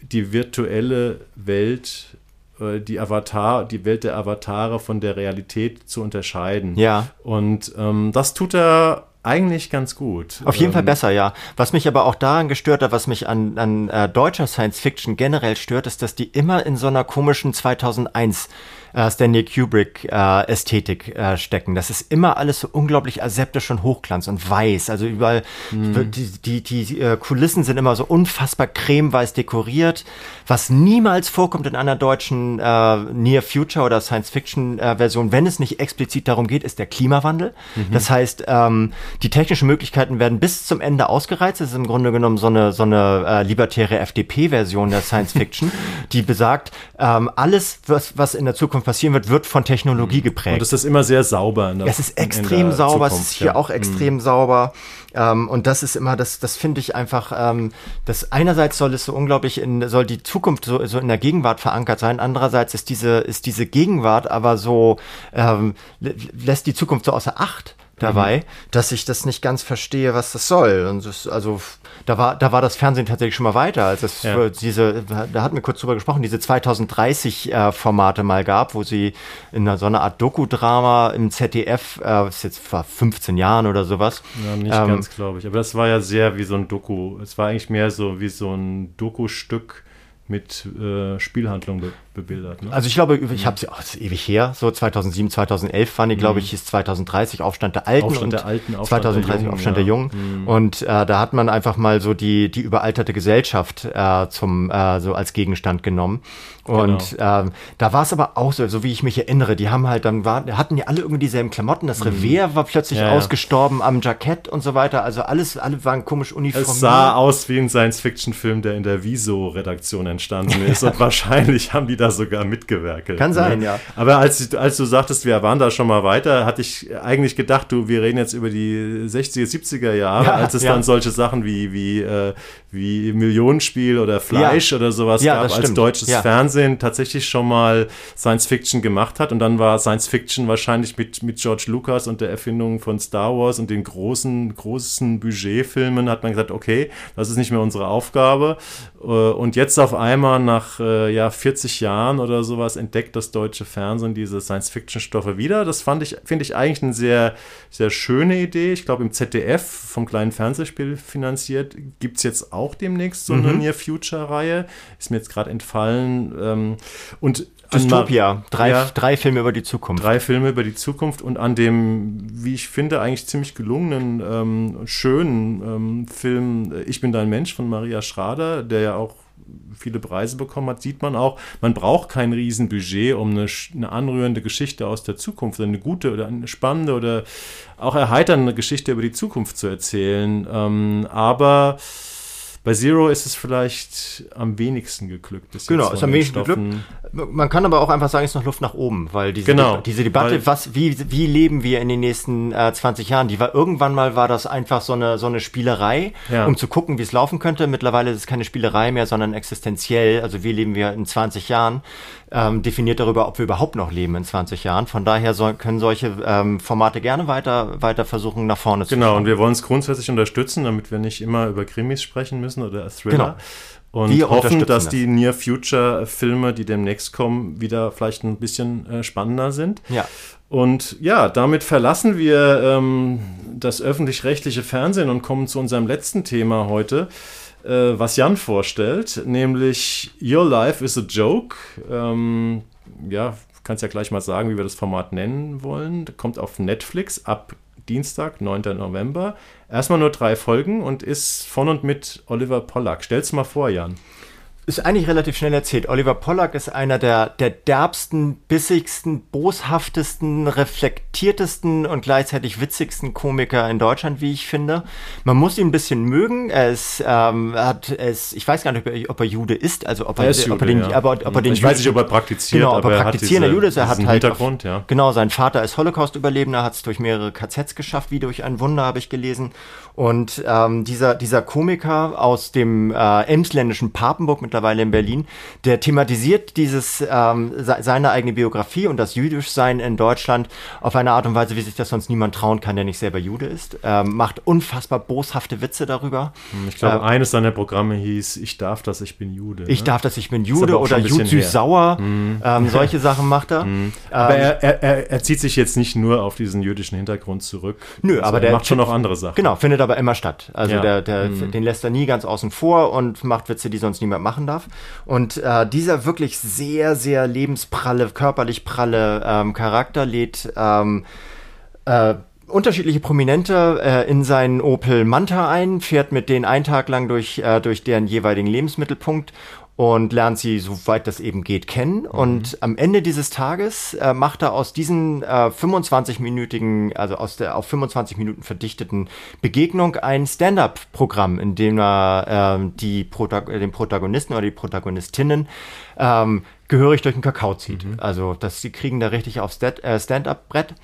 die virtuelle Welt, äh, die Avatar, die Welt der Avatare von der Realität zu unterscheiden. Ja. Und ähm, das tut er eigentlich ganz gut. Auf jeden ähm, Fall besser, ja. Was mich aber auch daran gestört hat, was mich an, an äh, deutscher Science Fiction generell stört, ist, dass die immer in so einer komischen 2001 äh, Stanley Kubrick-Ästhetik äh, äh, stecken. Das ist immer alles so unglaublich aseptisch und Hochglanz und weiß. Also überall, mhm. die, die, die äh, Kulissen sind immer so unfassbar cremeweiß dekoriert, was niemals vorkommt in einer deutschen äh, Near Future oder Science-Fiction-Version, wenn es nicht explizit darum geht, ist der Klimawandel. Mhm. Das heißt, ähm, die technischen Möglichkeiten werden bis zum Ende ausgereizt. Das ist im Grunde genommen so eine, so eine äh, libertäre FDP-Version der Science-Fiction, die besagt, ähm, alles, was, was in der Zukunft passieren wird, wird von Technologie mhm. geprägt. Und es ist immer sehr sauber. Der, es ist extrem sauber, Zukunft, es ist hier ja. auch extrem mhm. sauber. Ähm, und das ist immer, das, das finde ich einfach, ähm, das einerseits soll es so unglaublich in, soll die Zukunft so, so in der Gegenwart verankert sein, andererseits ist diese, ist diese Gegenwart aber so, ähm, lässt die Zukunft so außer Acht dabei, mhm. dass ich das nicht ganz verstehe, was das soll. Und das, also da war, da war das Fernsehen tatsächlich schon mal weiter, als es ja. diese, da hatten wir kurz drüber gesprochen, diese 2030 äh, Formate mal gab, wo sie in einer, so einer Art Doku-Drama im ZDF, äh, ist jetzt vor 15 Jahren oder sowas. Ja, nicht ähm, ganz, glaube ich. Aber das war ja sehr wie so ein Doku. Es war eigentlich mehr so wie so ein Doku-Stück mit äh, Spielhandlung bebildert. Ne? Also ich glaube, ich habe sie, ist ewig her, so 2007, 2011 waren die, glaube ich, ist 2030 Aufstand der Alten Aufstand und der Alten, Aufstand 2030 der Jungen, Aufstand ja. der Jungen. Mhm. Und äh, da hat man einfach mal so die, die überalterte Gesellschaft äh, zum, äh, so als Gegenstand genommen. Und genau. ähm, da war es aber auch so, so wie ich mich erinnere, die haben halt dann war, hatten ja alle irgendwie dieselben Klamotten. Das mhm. Revier war plötzlich ja, ausgestorben am Jackett und so weiter. Also alles, alle waren komisch uniformiert. Es sah aus wie ein Science-Fiction-Film, der in der Viso-Redaktion entstanden ist. und wahrscheinlich haben die da sogar mitgewerkelt. Kann sein, ne? ja. Aber als, als du sagtest, wir waren da schon mal weiter, hatte ich eigentlich gedacht, du, wir reden jetzt über die 60er, 70er Jahre, ja, als es dann solche Sachen wie, wie, äh, wie Millionenspiel oder Fleisch oder sowas gab, als deutsches Fernsehen Fernsehen tatsächlich schon mal Science Fiction gemacht hat. Und dann war Science Fiction wahrscheinlich mit, mit George Lucas und der Erfindung von Star Wars und den großen, großen Budgetfilmen hat man gesagt, okay, das ist nicht mehr unsere Aufgabe. Äh, und jetzt auf einmal nach äh, ja, 40 Jahren oder sowas entdeckt das deutsche Fernsehen diese Science-Fiction-Stoffe wieder. Das fand ich, finde ich eigentlich eine sehr, sehr schöne Idee. Ich glaube, im ZDF vom kleinen Fernsehspiel finanziert gibt es jetzt auch demnächst so eine mhm. Near Future-Reihe. Ist mir jetzt gerade entfallen. Ähm, und Dystopia, drei, ja, drei Filme über die Zukunft. Drei Filme über die Zukunft und an dem, wie ich finde, eigentlich ziemlich gelungenen, ähm, schönen ähm, Film äh, Ich bin dein Mensch von Maria Schrader, der ja auch viele Preise bekommen hat, sieht man auch, man braucht kein Riesenbudget, um eine, eine anrührende Geschichte aus der Zukunft, eine gute oder eine spannende oder auch erheiternde Geschichte über die Zukunft zu erzählen. Ähm, aber bei Zero ist es vielleicht am wenigsten geglückt. Genau, ist am wenigsten geglückt. Man kann aber auch einfach sagen, es ist noch Luft nach oben, weil diese, genau, De diese Debatte, was, wie, wie leben wir in den nächsten äh, 20 Jahren, die war irgendwann mal war das einfach so eine, so eine Spielerei, ja. um zu gucken, wie es laufen könnte. Mittlerweile ist es keine Spielerei mehr, sondern existenziell. Also wie leben wir in 20 Jahren? ähm, definiert darüber, ob wir überhaupt noch leben in 20 Jahren. Von daher soll, können solche ähm, Formate gerne weiter, weiter versuchen, nach vorne zu Genau, und wir wollen es grundsätzlich unterstützen, damit wir nicht immer über Krimis sprechen müssen oder Thriller. Genau. Und wir hoffen, dass das. die Near Future Filme, die demnächst kommen, wieder vielleicht ein bisschen äh, spannender sind. Ja. Und ja, damit verlassen wir ähm, das öffentlich-rechtliche Fernsehen und kommen zu unserem letzten Thema heute äh, was Jan vorstellt, nämlich Your Life is a Joke. Ähm, ja, kannst ja gleich mal sagen, wie wir das Format nennen wollen. Kommt auf Netflix ab Dienstag, 9. November. Erstmal nur drei Folgen und ist von und mit Oliver Pollack. Stell's mal vor, Jan. Ist eigentlich relativ schnell erzählt. Oliver Pollack ist einer der, der derbsten, bissigsten, boshaftesten, reflektiertesten und gleichzeitig witzigsten Komiker in Deutschland, wie ich finde. Man muss ihn ein bisschen mögen. Er ist, ähm, hat es, ich weiß gar nicht, ob er, ob er Jude ist, also ob er, er, ist Jude, ob er den, ja. aber, ob er den ich weiß nicht, ob er praktiziert, genau, aber er praktizierender Jude ist. Er hat halt auf, ja. Genau, sein Vater ist Holocaust-Überlebender, hat es durch mehrere KZs geschafft, wie durch ein Wunder, habe ich gelesen. Und ähm, dieser, dieser Komiker aus dem äh, emsländischen Papenburg, mittlerweile in Berlin, der thematisiert dieses ähm, seine eigene Biografie und das Jüdischsein in Deutschland auf eine Art und Weise, wie sich das sonst niemand trauen kann, der nicht selber Jude ist. Ähm, macht unfassbar boshafte Witze darüber. Hm, ich glaube, äh, eines seiner Programme hieß Ich darf das, ich bin Jude. Ich ne? darf das, ich bin Jude oder Jud süß sauer. Mhm. Ähm, solche Sachen macht er. Mhm. Aber er, er, er, zieht sich jetzt nicht nur auf diesen jüdischen Hintergrund zurück. Nö, also aber der macht schon noch andere Sachen. Genau, findet aber immer statt. Also ja. der, der, mhm. den lässt er nie ganz außen vor und macht Witze, die sonst niemand machen machen darf. Und äh, dieser wirklich sehr, sehr lebenspralle, körperlich pralle ähm, Charakter lädt ähm, äh, unterschiedliche Prominente äh, in seinen Opel Manta ein, fährt mit denen einen Tag lang durch, äh, durch deren jeweiligen Lebensmittelpunkt und lernt sie, soweit das eben geht, kennen. Mhm. Und am Ende dieses Tages äh, macht er aus diesen äh, 25-minütigen, also aus der auf 25 Minuten verdichteten Begegnung ein Stand-up-Programm, in dem er äh, die Protag den Protagonisten oder die Protagonistinnen ähm, gehörig durch den Kakao zieht. Mhm. Also, dass sie kriegen da richtig aufs äh, Stand-up-Brett.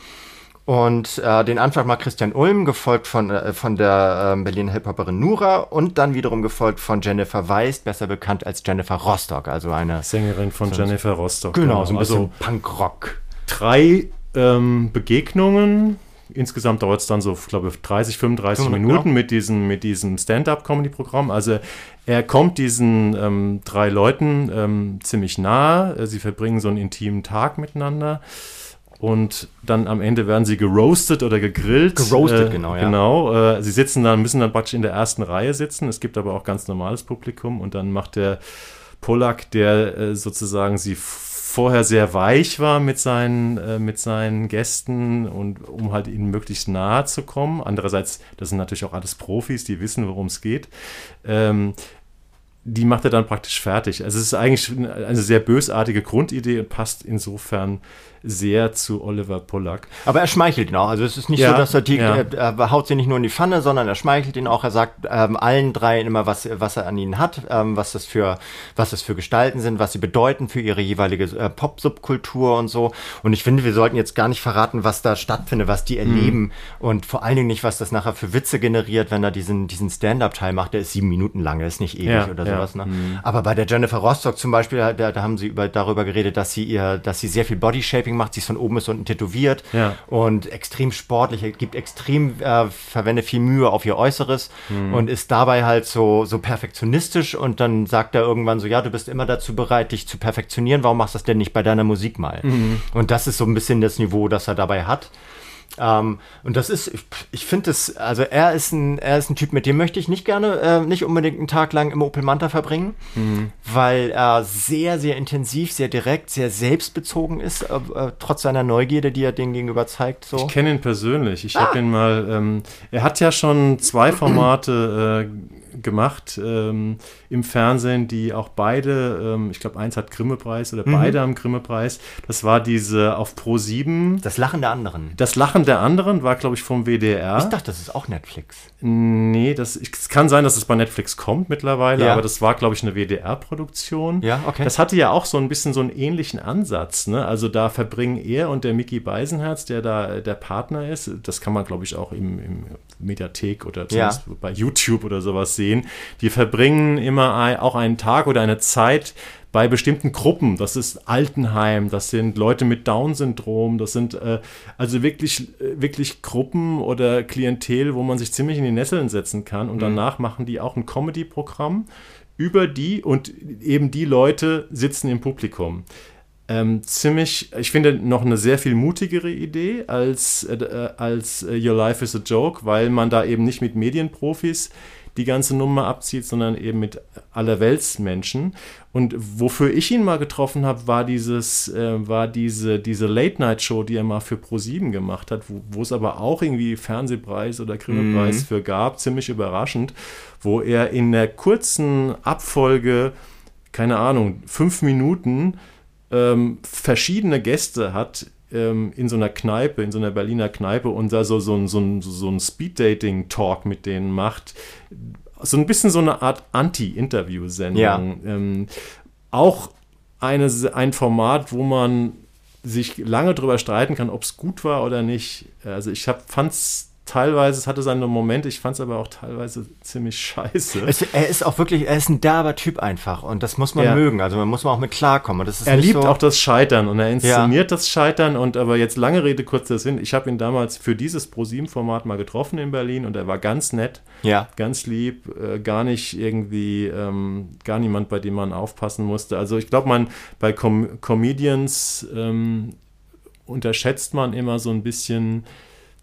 Und äh, den Anfang macht Christian Ulm, gefolgt von, äh, von der äh, Berliner Hip-Hopperin Nura und dann wiederum gefolgt von Jennifer Weist, besser bekannt als Jennifer Rostock, also eine Sängerin von so Jennifer Rostock. Genau, genau, so ein bisschen also Punkrock. Drei ähm, Begegnungen. Insgesamt dauert es dann so, glaube ich, 30, 35 genau. Minuten mit diesem, mit diesem Stand-up-Comedy-Programm. Also er kommt diesen ähm, drei Leuten ähm, ziemlich nahe. Sie verbringen so einen intimen Tag miteinander. Und dann am Ende werden sie geroastet oder gegrillt. Geroastet, äh, genau, ja. Genau. Äh, sie sitzen dann, müssen dann praktisch in der ersten Reihe sitzen. Es gibt aber auch ganz normales Publikum. Und dann macht der Polak, der äh, sozusagen sie vorher sehr weich war mit seinen, äh, mit seinen Gästen und um halt ihnen möglichst nahe zu kommen. Andererseits, das sind natürlich auch alles Profis, die wissen, worum es geht. Ähm, die macht er dann praktisch fertig. Also es ist eigentlich eine sehr bösartige Grundidee und passt insofern sehr zu Oliver Pollack. Aber er schmeichelt ihn auch. Also es ist nicht ja, so, dass er die, ja. er, er, haut sie nicht nur in die Pfanne, sondern er schmeichelt ihn auch. Er sagt ähm, allen dreien immer, was, was er an ihnen hat, ähm, was das für, was das für Gestalten sind, was sie bedeuten für ihre jeweilige äh, Pop-Subkultur und so. Und ich finde, wir sollten jetzt gar nicht verraten, was da stattfindet, was die erleben mhm. und vor allen Dingen nicht, was das nachher für Witze generiert, wenn er diesen, diesen Stand-up-Teil macht. Der ist sieben Minuten lang, der ist nicht ewig ja, oder sowas. Ne? Mhm. Aber bei der Jennifer Rostock zum Beispiel, da, da haben sie über, darüber geredet, dass sie ihr, dass sie sehr viel Body-Shaping Shaping macht, sie ist von oben bis unten tätowiert ja. und extrem sportlich, gibt extrem, äh, verwendet viel Mühe auf ihr Äußeres mhm. und ist dabei halt so, so perfektionistisch und dann sagt er irgendwann so, ja, du bist immer dazu bereit, dich zu perfektionieren, warum machst du das denn nicht bei deiner Musik mal? Mhm. Und das ist so ein bisschen das Niveau, das er dabei hat. Ähm, und das ist, ich, finde es, also er ist ein, er ist ein Typ, mit dem möchte ich nicht gerne, äh, nicht unbedingt einen Tag lang im Opel Manta verbringen, mhm. weil er sehr, sehr intensiv, sehr direkt, sehr selbstbezogen ist, äh, äh, trotz seiner Neugierde, die er denen gegenüber zeigt. So. Ich kenne ihn persönlich. Ich ah. habe ihn mal, ähm, er hat ja schon zwei Formate äh, gemacht ähm, im Fernsehen, die auch beide, ähm, ich glaube, eins hat Grimme-Preis oder mhm. beide haben Grimme-Preis. Das war diese auf Pro 7. Das Lachen der anderen. Das Lachen der anderen war, glaube ich, vom WDR. Ich dachte, das ist auch Netflix. Nee, das, es kann sein, dass es bei Netflix kommt mittlerweile, ja. aber das war, glaube ich, eine WDR-Produktion. Ja, okay. Das hatte ja auch so ein bisschen so einen ähnlichen Ansatz. Ne? Also da verbringen er und der Mickey Beisenherz, der da der Partner ist, das kann man, glaube ich, auch im, im Mediathek oder ja. bei YouTube oder sowas sehen. Die verbringen immer auch einen Tag oder eine Zeit bei bestimmten Gruppen. Das ist Altenheim, das sind Leute mit Down-Syndrom, das sind äh, also wirklich, äh, wirklich Gruppen oder Klientel, wo man sich ziemlich in die Nesseln setzen kann. Und mhm. danach machen die auch ein Comedy-Programm über die und eben die Leute sitzen im Publikum. Ähm, ziemlich, ich finde noch eine sehr viel mutigere Idee als, äh, als äh, Your Life is a Joke, weil man da eben nicht mit Medienprofis die ganze Nummer abzieht, sondern eben mit allerweltsmenschen. Und wofür ich ihn mal getroffen habe, war dieses, äh, war diese, diese Late-Night-Show, die er mal für Pro7 gemacht hat, wo, es aber auch irgendwie Fernsehpreis oder Grimme-Preis mhm. für gab, ziemlich überraschend, wo er in der kurzen Abfolge, keine Ahnung, fünf Minuten ähm, verschiedene Gäste hat ähm, in so einer Kneipe, in so einer Berliner Kneipe und da so, so, so, so, so ein Speed-Dating-Talk mit denen macht. So ein bisschen so eine Art Anti-Interview-Sendung. Ja. Ähm, auch eine, ein Format, wo man sich lange drüber streiten kann, ob es gut war oder nicht. Also ich fand es teilweise, es hatte seine Momente, ich fand es aber auch teilweise ziemlich scheiße. Es, er ist auch wirklich, er ist ein derber Typ einfach und das muss man ja. mögen, also man muss man auch mit klarkommen. er liebt so auch das Scheitern und er inszeniert ja. das Scheitern und aber jetzt lange Rede, kurzer Sinn, ich habe ihn damals für dieses ProSieben-Format mal getroffen in Berlin und er war ganz nett, ja. ganz lieb, äh, gar nicht irgendwie, ähm, gar niemand, bei dem man aufpassen musste. Also ich glaube, man bei Com Comedians ähm, unterschätzt man immer so ein bisschen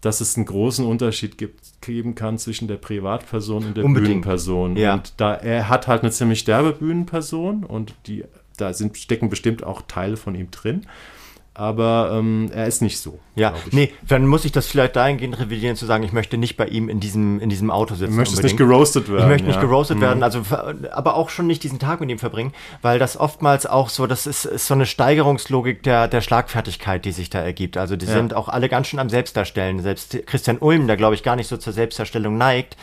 dass es einen großen Unterschied gibt, geben kann zwischen der Privatperson und der Unbedingt. Bühnenperson. Ja. Und da er hat halt eine ziemlich derbe Bühnenperson und die da sind, stecken bestimmt auch Teile von ihm drin. Aber ähm, er ist nicht so. Ja, nee, dann muss ich das vielleicht dahingehend revidieren, zu sagen, ich möchte nicht bei ihm in diesem, in diesem Auto sitzen. Du möchtest unbedingt. nicht geroastet werden. Ich möchte nicht ja. Mhm. geroastet werden, also aber auch schon nicht diesen Tag mit ihm verbringen, weil das oftmals auch so, das ist, ist so eine Steigerungslogik der, der Schlagfertigkeit, die sich da ergibt. Also die Ja. sind auch alle ganz schön am Selbstdarstellen. Selbst Christian Ulm, der glaube ich gar nicht so zur Selbstdarstellung neigt,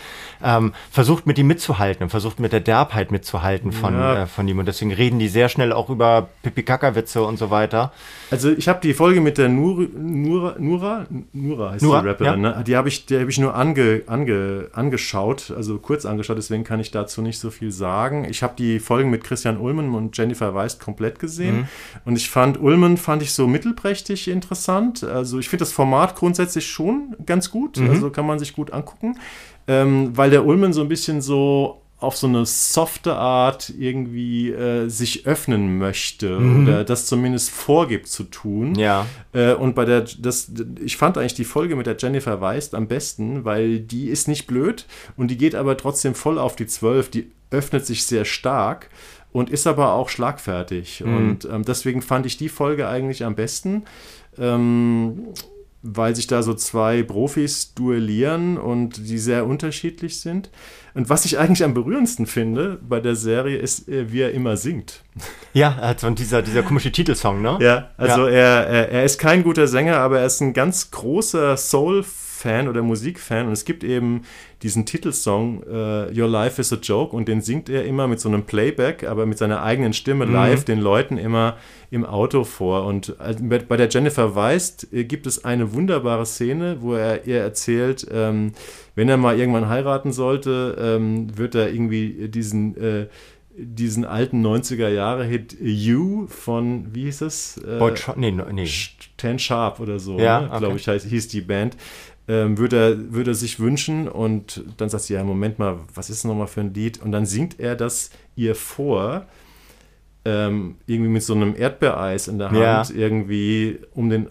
ähm, versucht mit ihm mitzuhalten und versucht mit der Derbheit mitzuhalten von, Ja. äh, von ihm. Und deswegen reden die sehr schnell auch über Pipi-Kaka-Witze und so weiter. Also ich habe die Folge mit der Nur, Nura, Nura, Nura heißt Nura, die Rapperin, ne? die habe ich, die habe ich nur ange, ange, angeschaut, also kurz angeschaut, deswegen kann ich dazu nicht so viel sagen. Ich habe die Folgen mit Christian Ullmann und Jennifer Weist komplett gesehen Mhm. und ich fand Ullmann fand ich so mittelprächtig interessant. Also ich finde das Format grundsätzlich schon ganz gut, Mhm. also kann man sich gut angucken, ähm, weil der Ullmann so ein bisschen so auf so eine softe Art irgendwie äh, sich öffnen möchte oder das zumindest vorgibt zu tun. Mhm. Ja. Äh, und bei der, das, ich fand eigentlich die Folge mit der Jennifer Weist am besten, weil die ist nicht blöd und die geht aber trotzdem voll auf die Zwölf. Die öffnet sich sehr stark und ist aber auch schlagfertig. Und ähm, deswegen fand ich die Folge eigentlich am besten. Ähm, weil sich da so zwei Profis duellieren und die sehr unterschiedlich sind. Und was ich eigentlich am berührendsten finde bei der Serie ist, äh, wie er immer singt. Ja, also dieser, dieser komische Titelsong, ne? Ja, also Er, er, er ist kein guter Sänger, aber er ist ein ganz großer Soul-Fan oder Musikfan und es gibt eben diesen Titelsong äh, Your Life is a Joke und den singt er immer mit so einem Playback, aber mit seiner eigenen Stimme live den Leuten immer im Auto vor. Und äh, bei der Jennifer Weist äh, gibt es eine wunderbare Szene, wo er ihr erzählt, ähm, wenn er mal irgendwann heiraten sollte, ähm, wird er irgendwie diesen äh, diesen alten 90er Jahre Hit You von wie hieß es? Äh, Scho- nee, nee. Ten Sharp oder so, Ja, ne? okay. glaube ich, heißt, hieß die Band. Ähm, würde, er, würde er sich wünschen und dann sagt sie, ja, Moment mal, was ist nochmal für ein Lied? Und dann singt er das ihr vor, ähm, irgendwie mit so einem Erdbeereis in der Hand, Ja. irgendwie um den,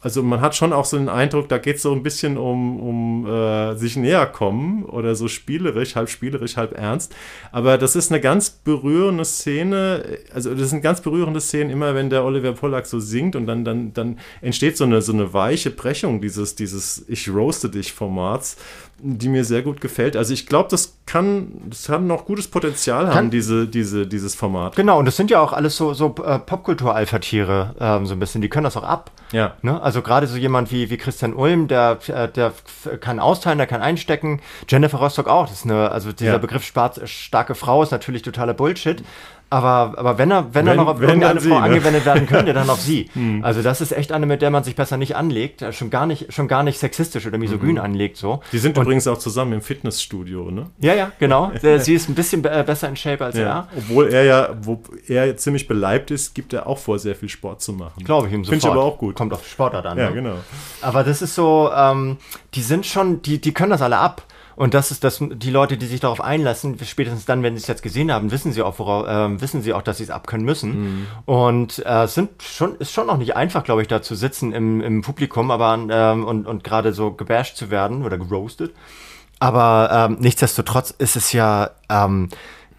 also man hat schon auch so den Eindruck, da geht es so ein bisschen um, um äh, sich näher kommen oder so spielerisch, halb spielerisch, halb ernst. Aber das ist eine ganz berührende Szene, also das sind ganz berührende Szenen immer, wenn der Oliver Pollack so singt und dann, dann, dann entsteht so eine, so eine weiche Brechung dieses, dieses Ich roaste dich Formats, die mir sehr gut gefällt. Also ich glaube, das kann, das kann noch gutes Potenzial haben, Kann- diese, diese, dieses Format. Genau, und das sind ja auch alles so, so äh, Popkultur-Alpha-Tiere, ähm, so ein bisschen, die können das auch ab. Ja. Ne? Also gerade so jemand wie, wie Christian Ulm, der, äh, der kann austeilen, der kann einstecken. Jennifer Rostock auch. Das ist eine, also dieser Ja. Begriff Spar starke Frau ist natürlich totaler Bullshit. Aber, aber wenn er, wenn, er Wenn- noch auf wenn, irgendeine sie, Frau ne? angewendet werden könnte, dann auf sie. Also das ist echt eine, mit der man sich besser nicht anlegt, äh, schon gar nicht, schon gar nicht sexistisch oder misogyn anlegt so. Die sind übrigens auch zusammen im Fitnessstudio, ne? Ja, ja, genau. Sie ist ein bisschen äh, besser in Shape als Ja. er. Obwohl er ja, wo er ziemlich beleibt ist, gibt er auch vor, sehr viel Sport zu machen. Glaube ich ihm sofort. Finde ich aber auch gut. Kommt auf Sportart an. Ja, ne? genau. Aber das ist so, ähm, die sind schon, die, die können das alle ab. Und das ist das, die Leute, die sich darauf einlassen, spätestens dann, wenn sie es jetzt gesehen haben, wissen sie auch, worauf, ähm, wissen sie auch, dass sie es abkönnen müssen. Mhm. Und äh, es sind schon, ist schon noch nicht einfach, glaube ich, da zu sitzen im, im Publikum, aber ähm, und, und gerade so gebasht zu werden oder geroastet. Aber ähm, nichtsdestotrotz ist es ja, ähm,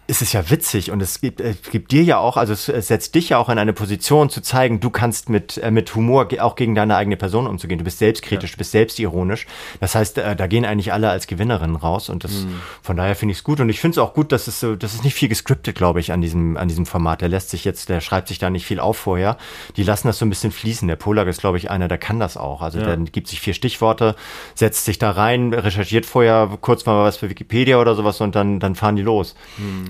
ist es ja witzig und es gibt, es gibt dir ja auch, also es, setzt dich ja auch in eine Position zu zeigen, du kannst mit, äh, mit Humor auch gegen deine eigene Person umzugehen. Du bist selbstkritisch, du bist selbstironisch. Das heißt, äh, da gehen eigentlich alle als Gewinnerinnen raus und das, von daher finde ich es gut und ich finde es auch gut, dass es so, das ist nicht viel gescriptet, glaube ich, an diesem, an diesem Format. Der lässt sich jetzt, der schreibt sich da nicht viel auf vorher. Die lassen das so ein bisschen fließen. Der Polag ist, glaube ich, einer, der kann das auch. Also der gibt sich vier Stichworte, setzt sich da rein, recherchiert vorher kurz mal was für Wikipedia oder sowas und dann, dann fahren die los.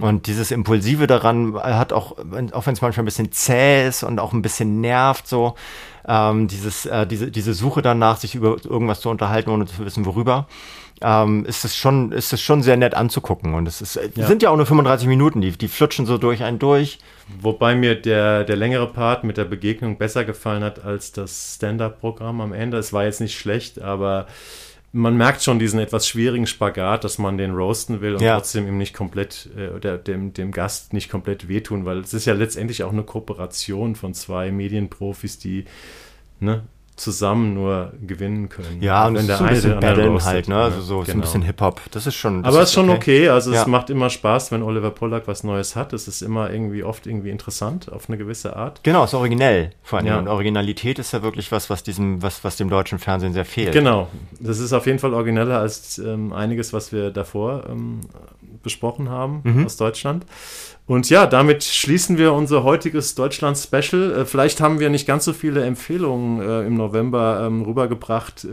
Und dieses Impulsive daran hat auch, auch wenn es manchmal ein bisschen zäh ist und auch ein bisschen nervt, so, ähm, dieses, äh, diese, diese Suche danach, sich über irgendwas zu unterhalten, ohne zu wissen, worüber, ähm, ist es schon, ist es schon sehr nett anzugucken. Und es ist, äh, sind ja auch nur 35 Minuten, die, die flutschen so durch einen durch. Wobei mir der, der längere Part mit der Begegnung besser gefallen hat als das Stand-Up-Programm am Ende. Es war jetzt nicht schlecht, aber man merkt schon diesen etwas schwierigen Spagat, dass man den roasten will und Ja. trotzdem ihm nicht komplett, äh, oder dem, dem Gast nicht komplett wehtun, weil es ist ja letztendlich auch eine Kooperation von zwei Medienprofis, die ne, zusammen nur gewinnen können. Ja, und wenn der so ein bisschen Battlen halt, ne? Also so genau. ein bisschen Hip-Hop. Das ist schon. Das Aber es ist schon okay. okay. Also ja. es macht immer Spaß, wenn Oliver Pollack was Neues hat. Es ist immer irgendwie oft irgendwie interessant auf eine gewisse Art. Genau, es ist originell. Vor allem. Ja. Und Originalität ist ja wirklich was, was diesem, was, was dem deutschen Fernsehen sehr fehlt. Genau. Das ist auf jeden Fall origineller als ähm, einiges, was wir davor ähm, besprochen haben mhm. aus Deutschland. Und ja, damit schließen wir unser heutiges Deutschland-Special. Äh, vielleicht haben wir nicht ganz so viele Empfehlungen äh, im November ähm, rübergebracht.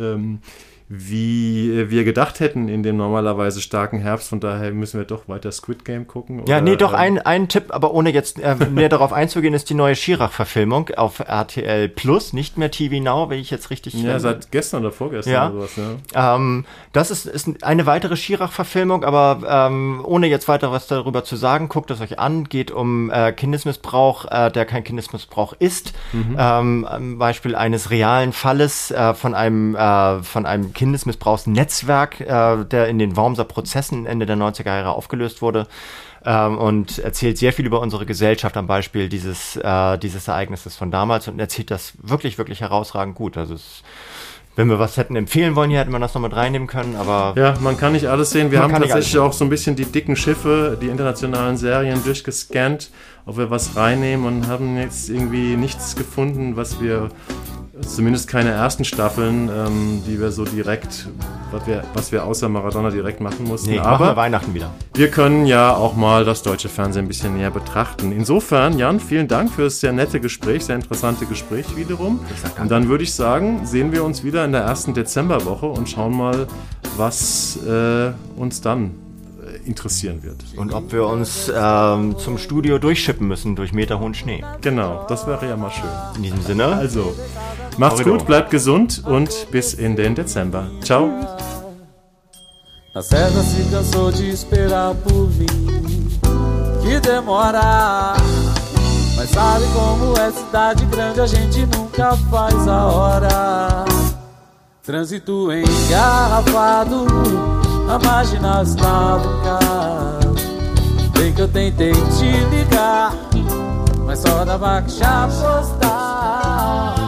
Wie wir gedacht hätten in dem normalerweise starken Herbst. Von daher müssen wir doch weiter Squid Game gucken. Oder, ja, nee, doch ähm, ein, ein Tipp, aber ohne jetzt äh, mehr darauf einzugehen, ist die neue Schirach-Verfilmung auf RTL Plus, nicht mehr TV Now, wenn ich jetzt richtig. Ja, seit gestern oder vorgestern ja. oder sowas. Ja. Ähm, das ist, ist eine weitere Schirach-Verfilmung, aber ähm, ohne jetzt weiter was darüber zu sagen, guckt es euch an. Geht um äh, Kindesmissbrauch, äh, der kein Kindesmissbrauch ist. Mhm. Ähm, Beispiel eines realen Falles äh, von einem äh, von einem Kindesmissbrauchsnetzwerk, äh, der in den Wormser Prozessen Ende der 90er Jahre aufgelöst wurde. Ähm, und erzählt sehr viel über unsere Gesellschaft am Beispiel dieses, äh, dieses Ereignisses von damals und erzählt das wirklich, wirklich herausragend gut. Also es wenn wir was hätten empfehlen wollen, hier hätten wir das noch mit reinnehmen können, aber. Ja, man kann nicht alles sehen. Wir haben tatsächlich auch so ein bisschen die dicken Schiffe, die internationalen Serien durchgescannt, ob wir was reinnehmen und haben jetzt irgendwie nichts gefunden, was wir zumindest keine ersten Staffeln, ähm, die wir so direkt, was wir, was wir außer Maradona direkt machen mussten. Nee, Aber wir Weihnachten wieder. Wir können ja auch mal das deutsche Fernsehen ein bisschen näher betrachten. Insofern, Jan, vielen Dank für das sehr nette Gespräch, sehr interessante Gespräch wiederum. Und dann würde ich sagen, sehen wir uns wieder in der ersten Dezemberwoche und schauen mal, was äh, uns dann interessieren wird. Und ob wir uns ähm, zum Studio durchschippen müssen durch meterhohen Schnee. Genau, das wäre ja mal schön. In diesem Sinne. Also, macht's gut, bleibt gesund und bis in den Dezember. Ciao. A César se cansou de esperar por mim, que demora. Mas sabe como é cidade grande, a gente nunca faz a hora. Trânsito engarrafado a página está em casa. Bem que eu tentei te ligar, mas só dava caixa postar.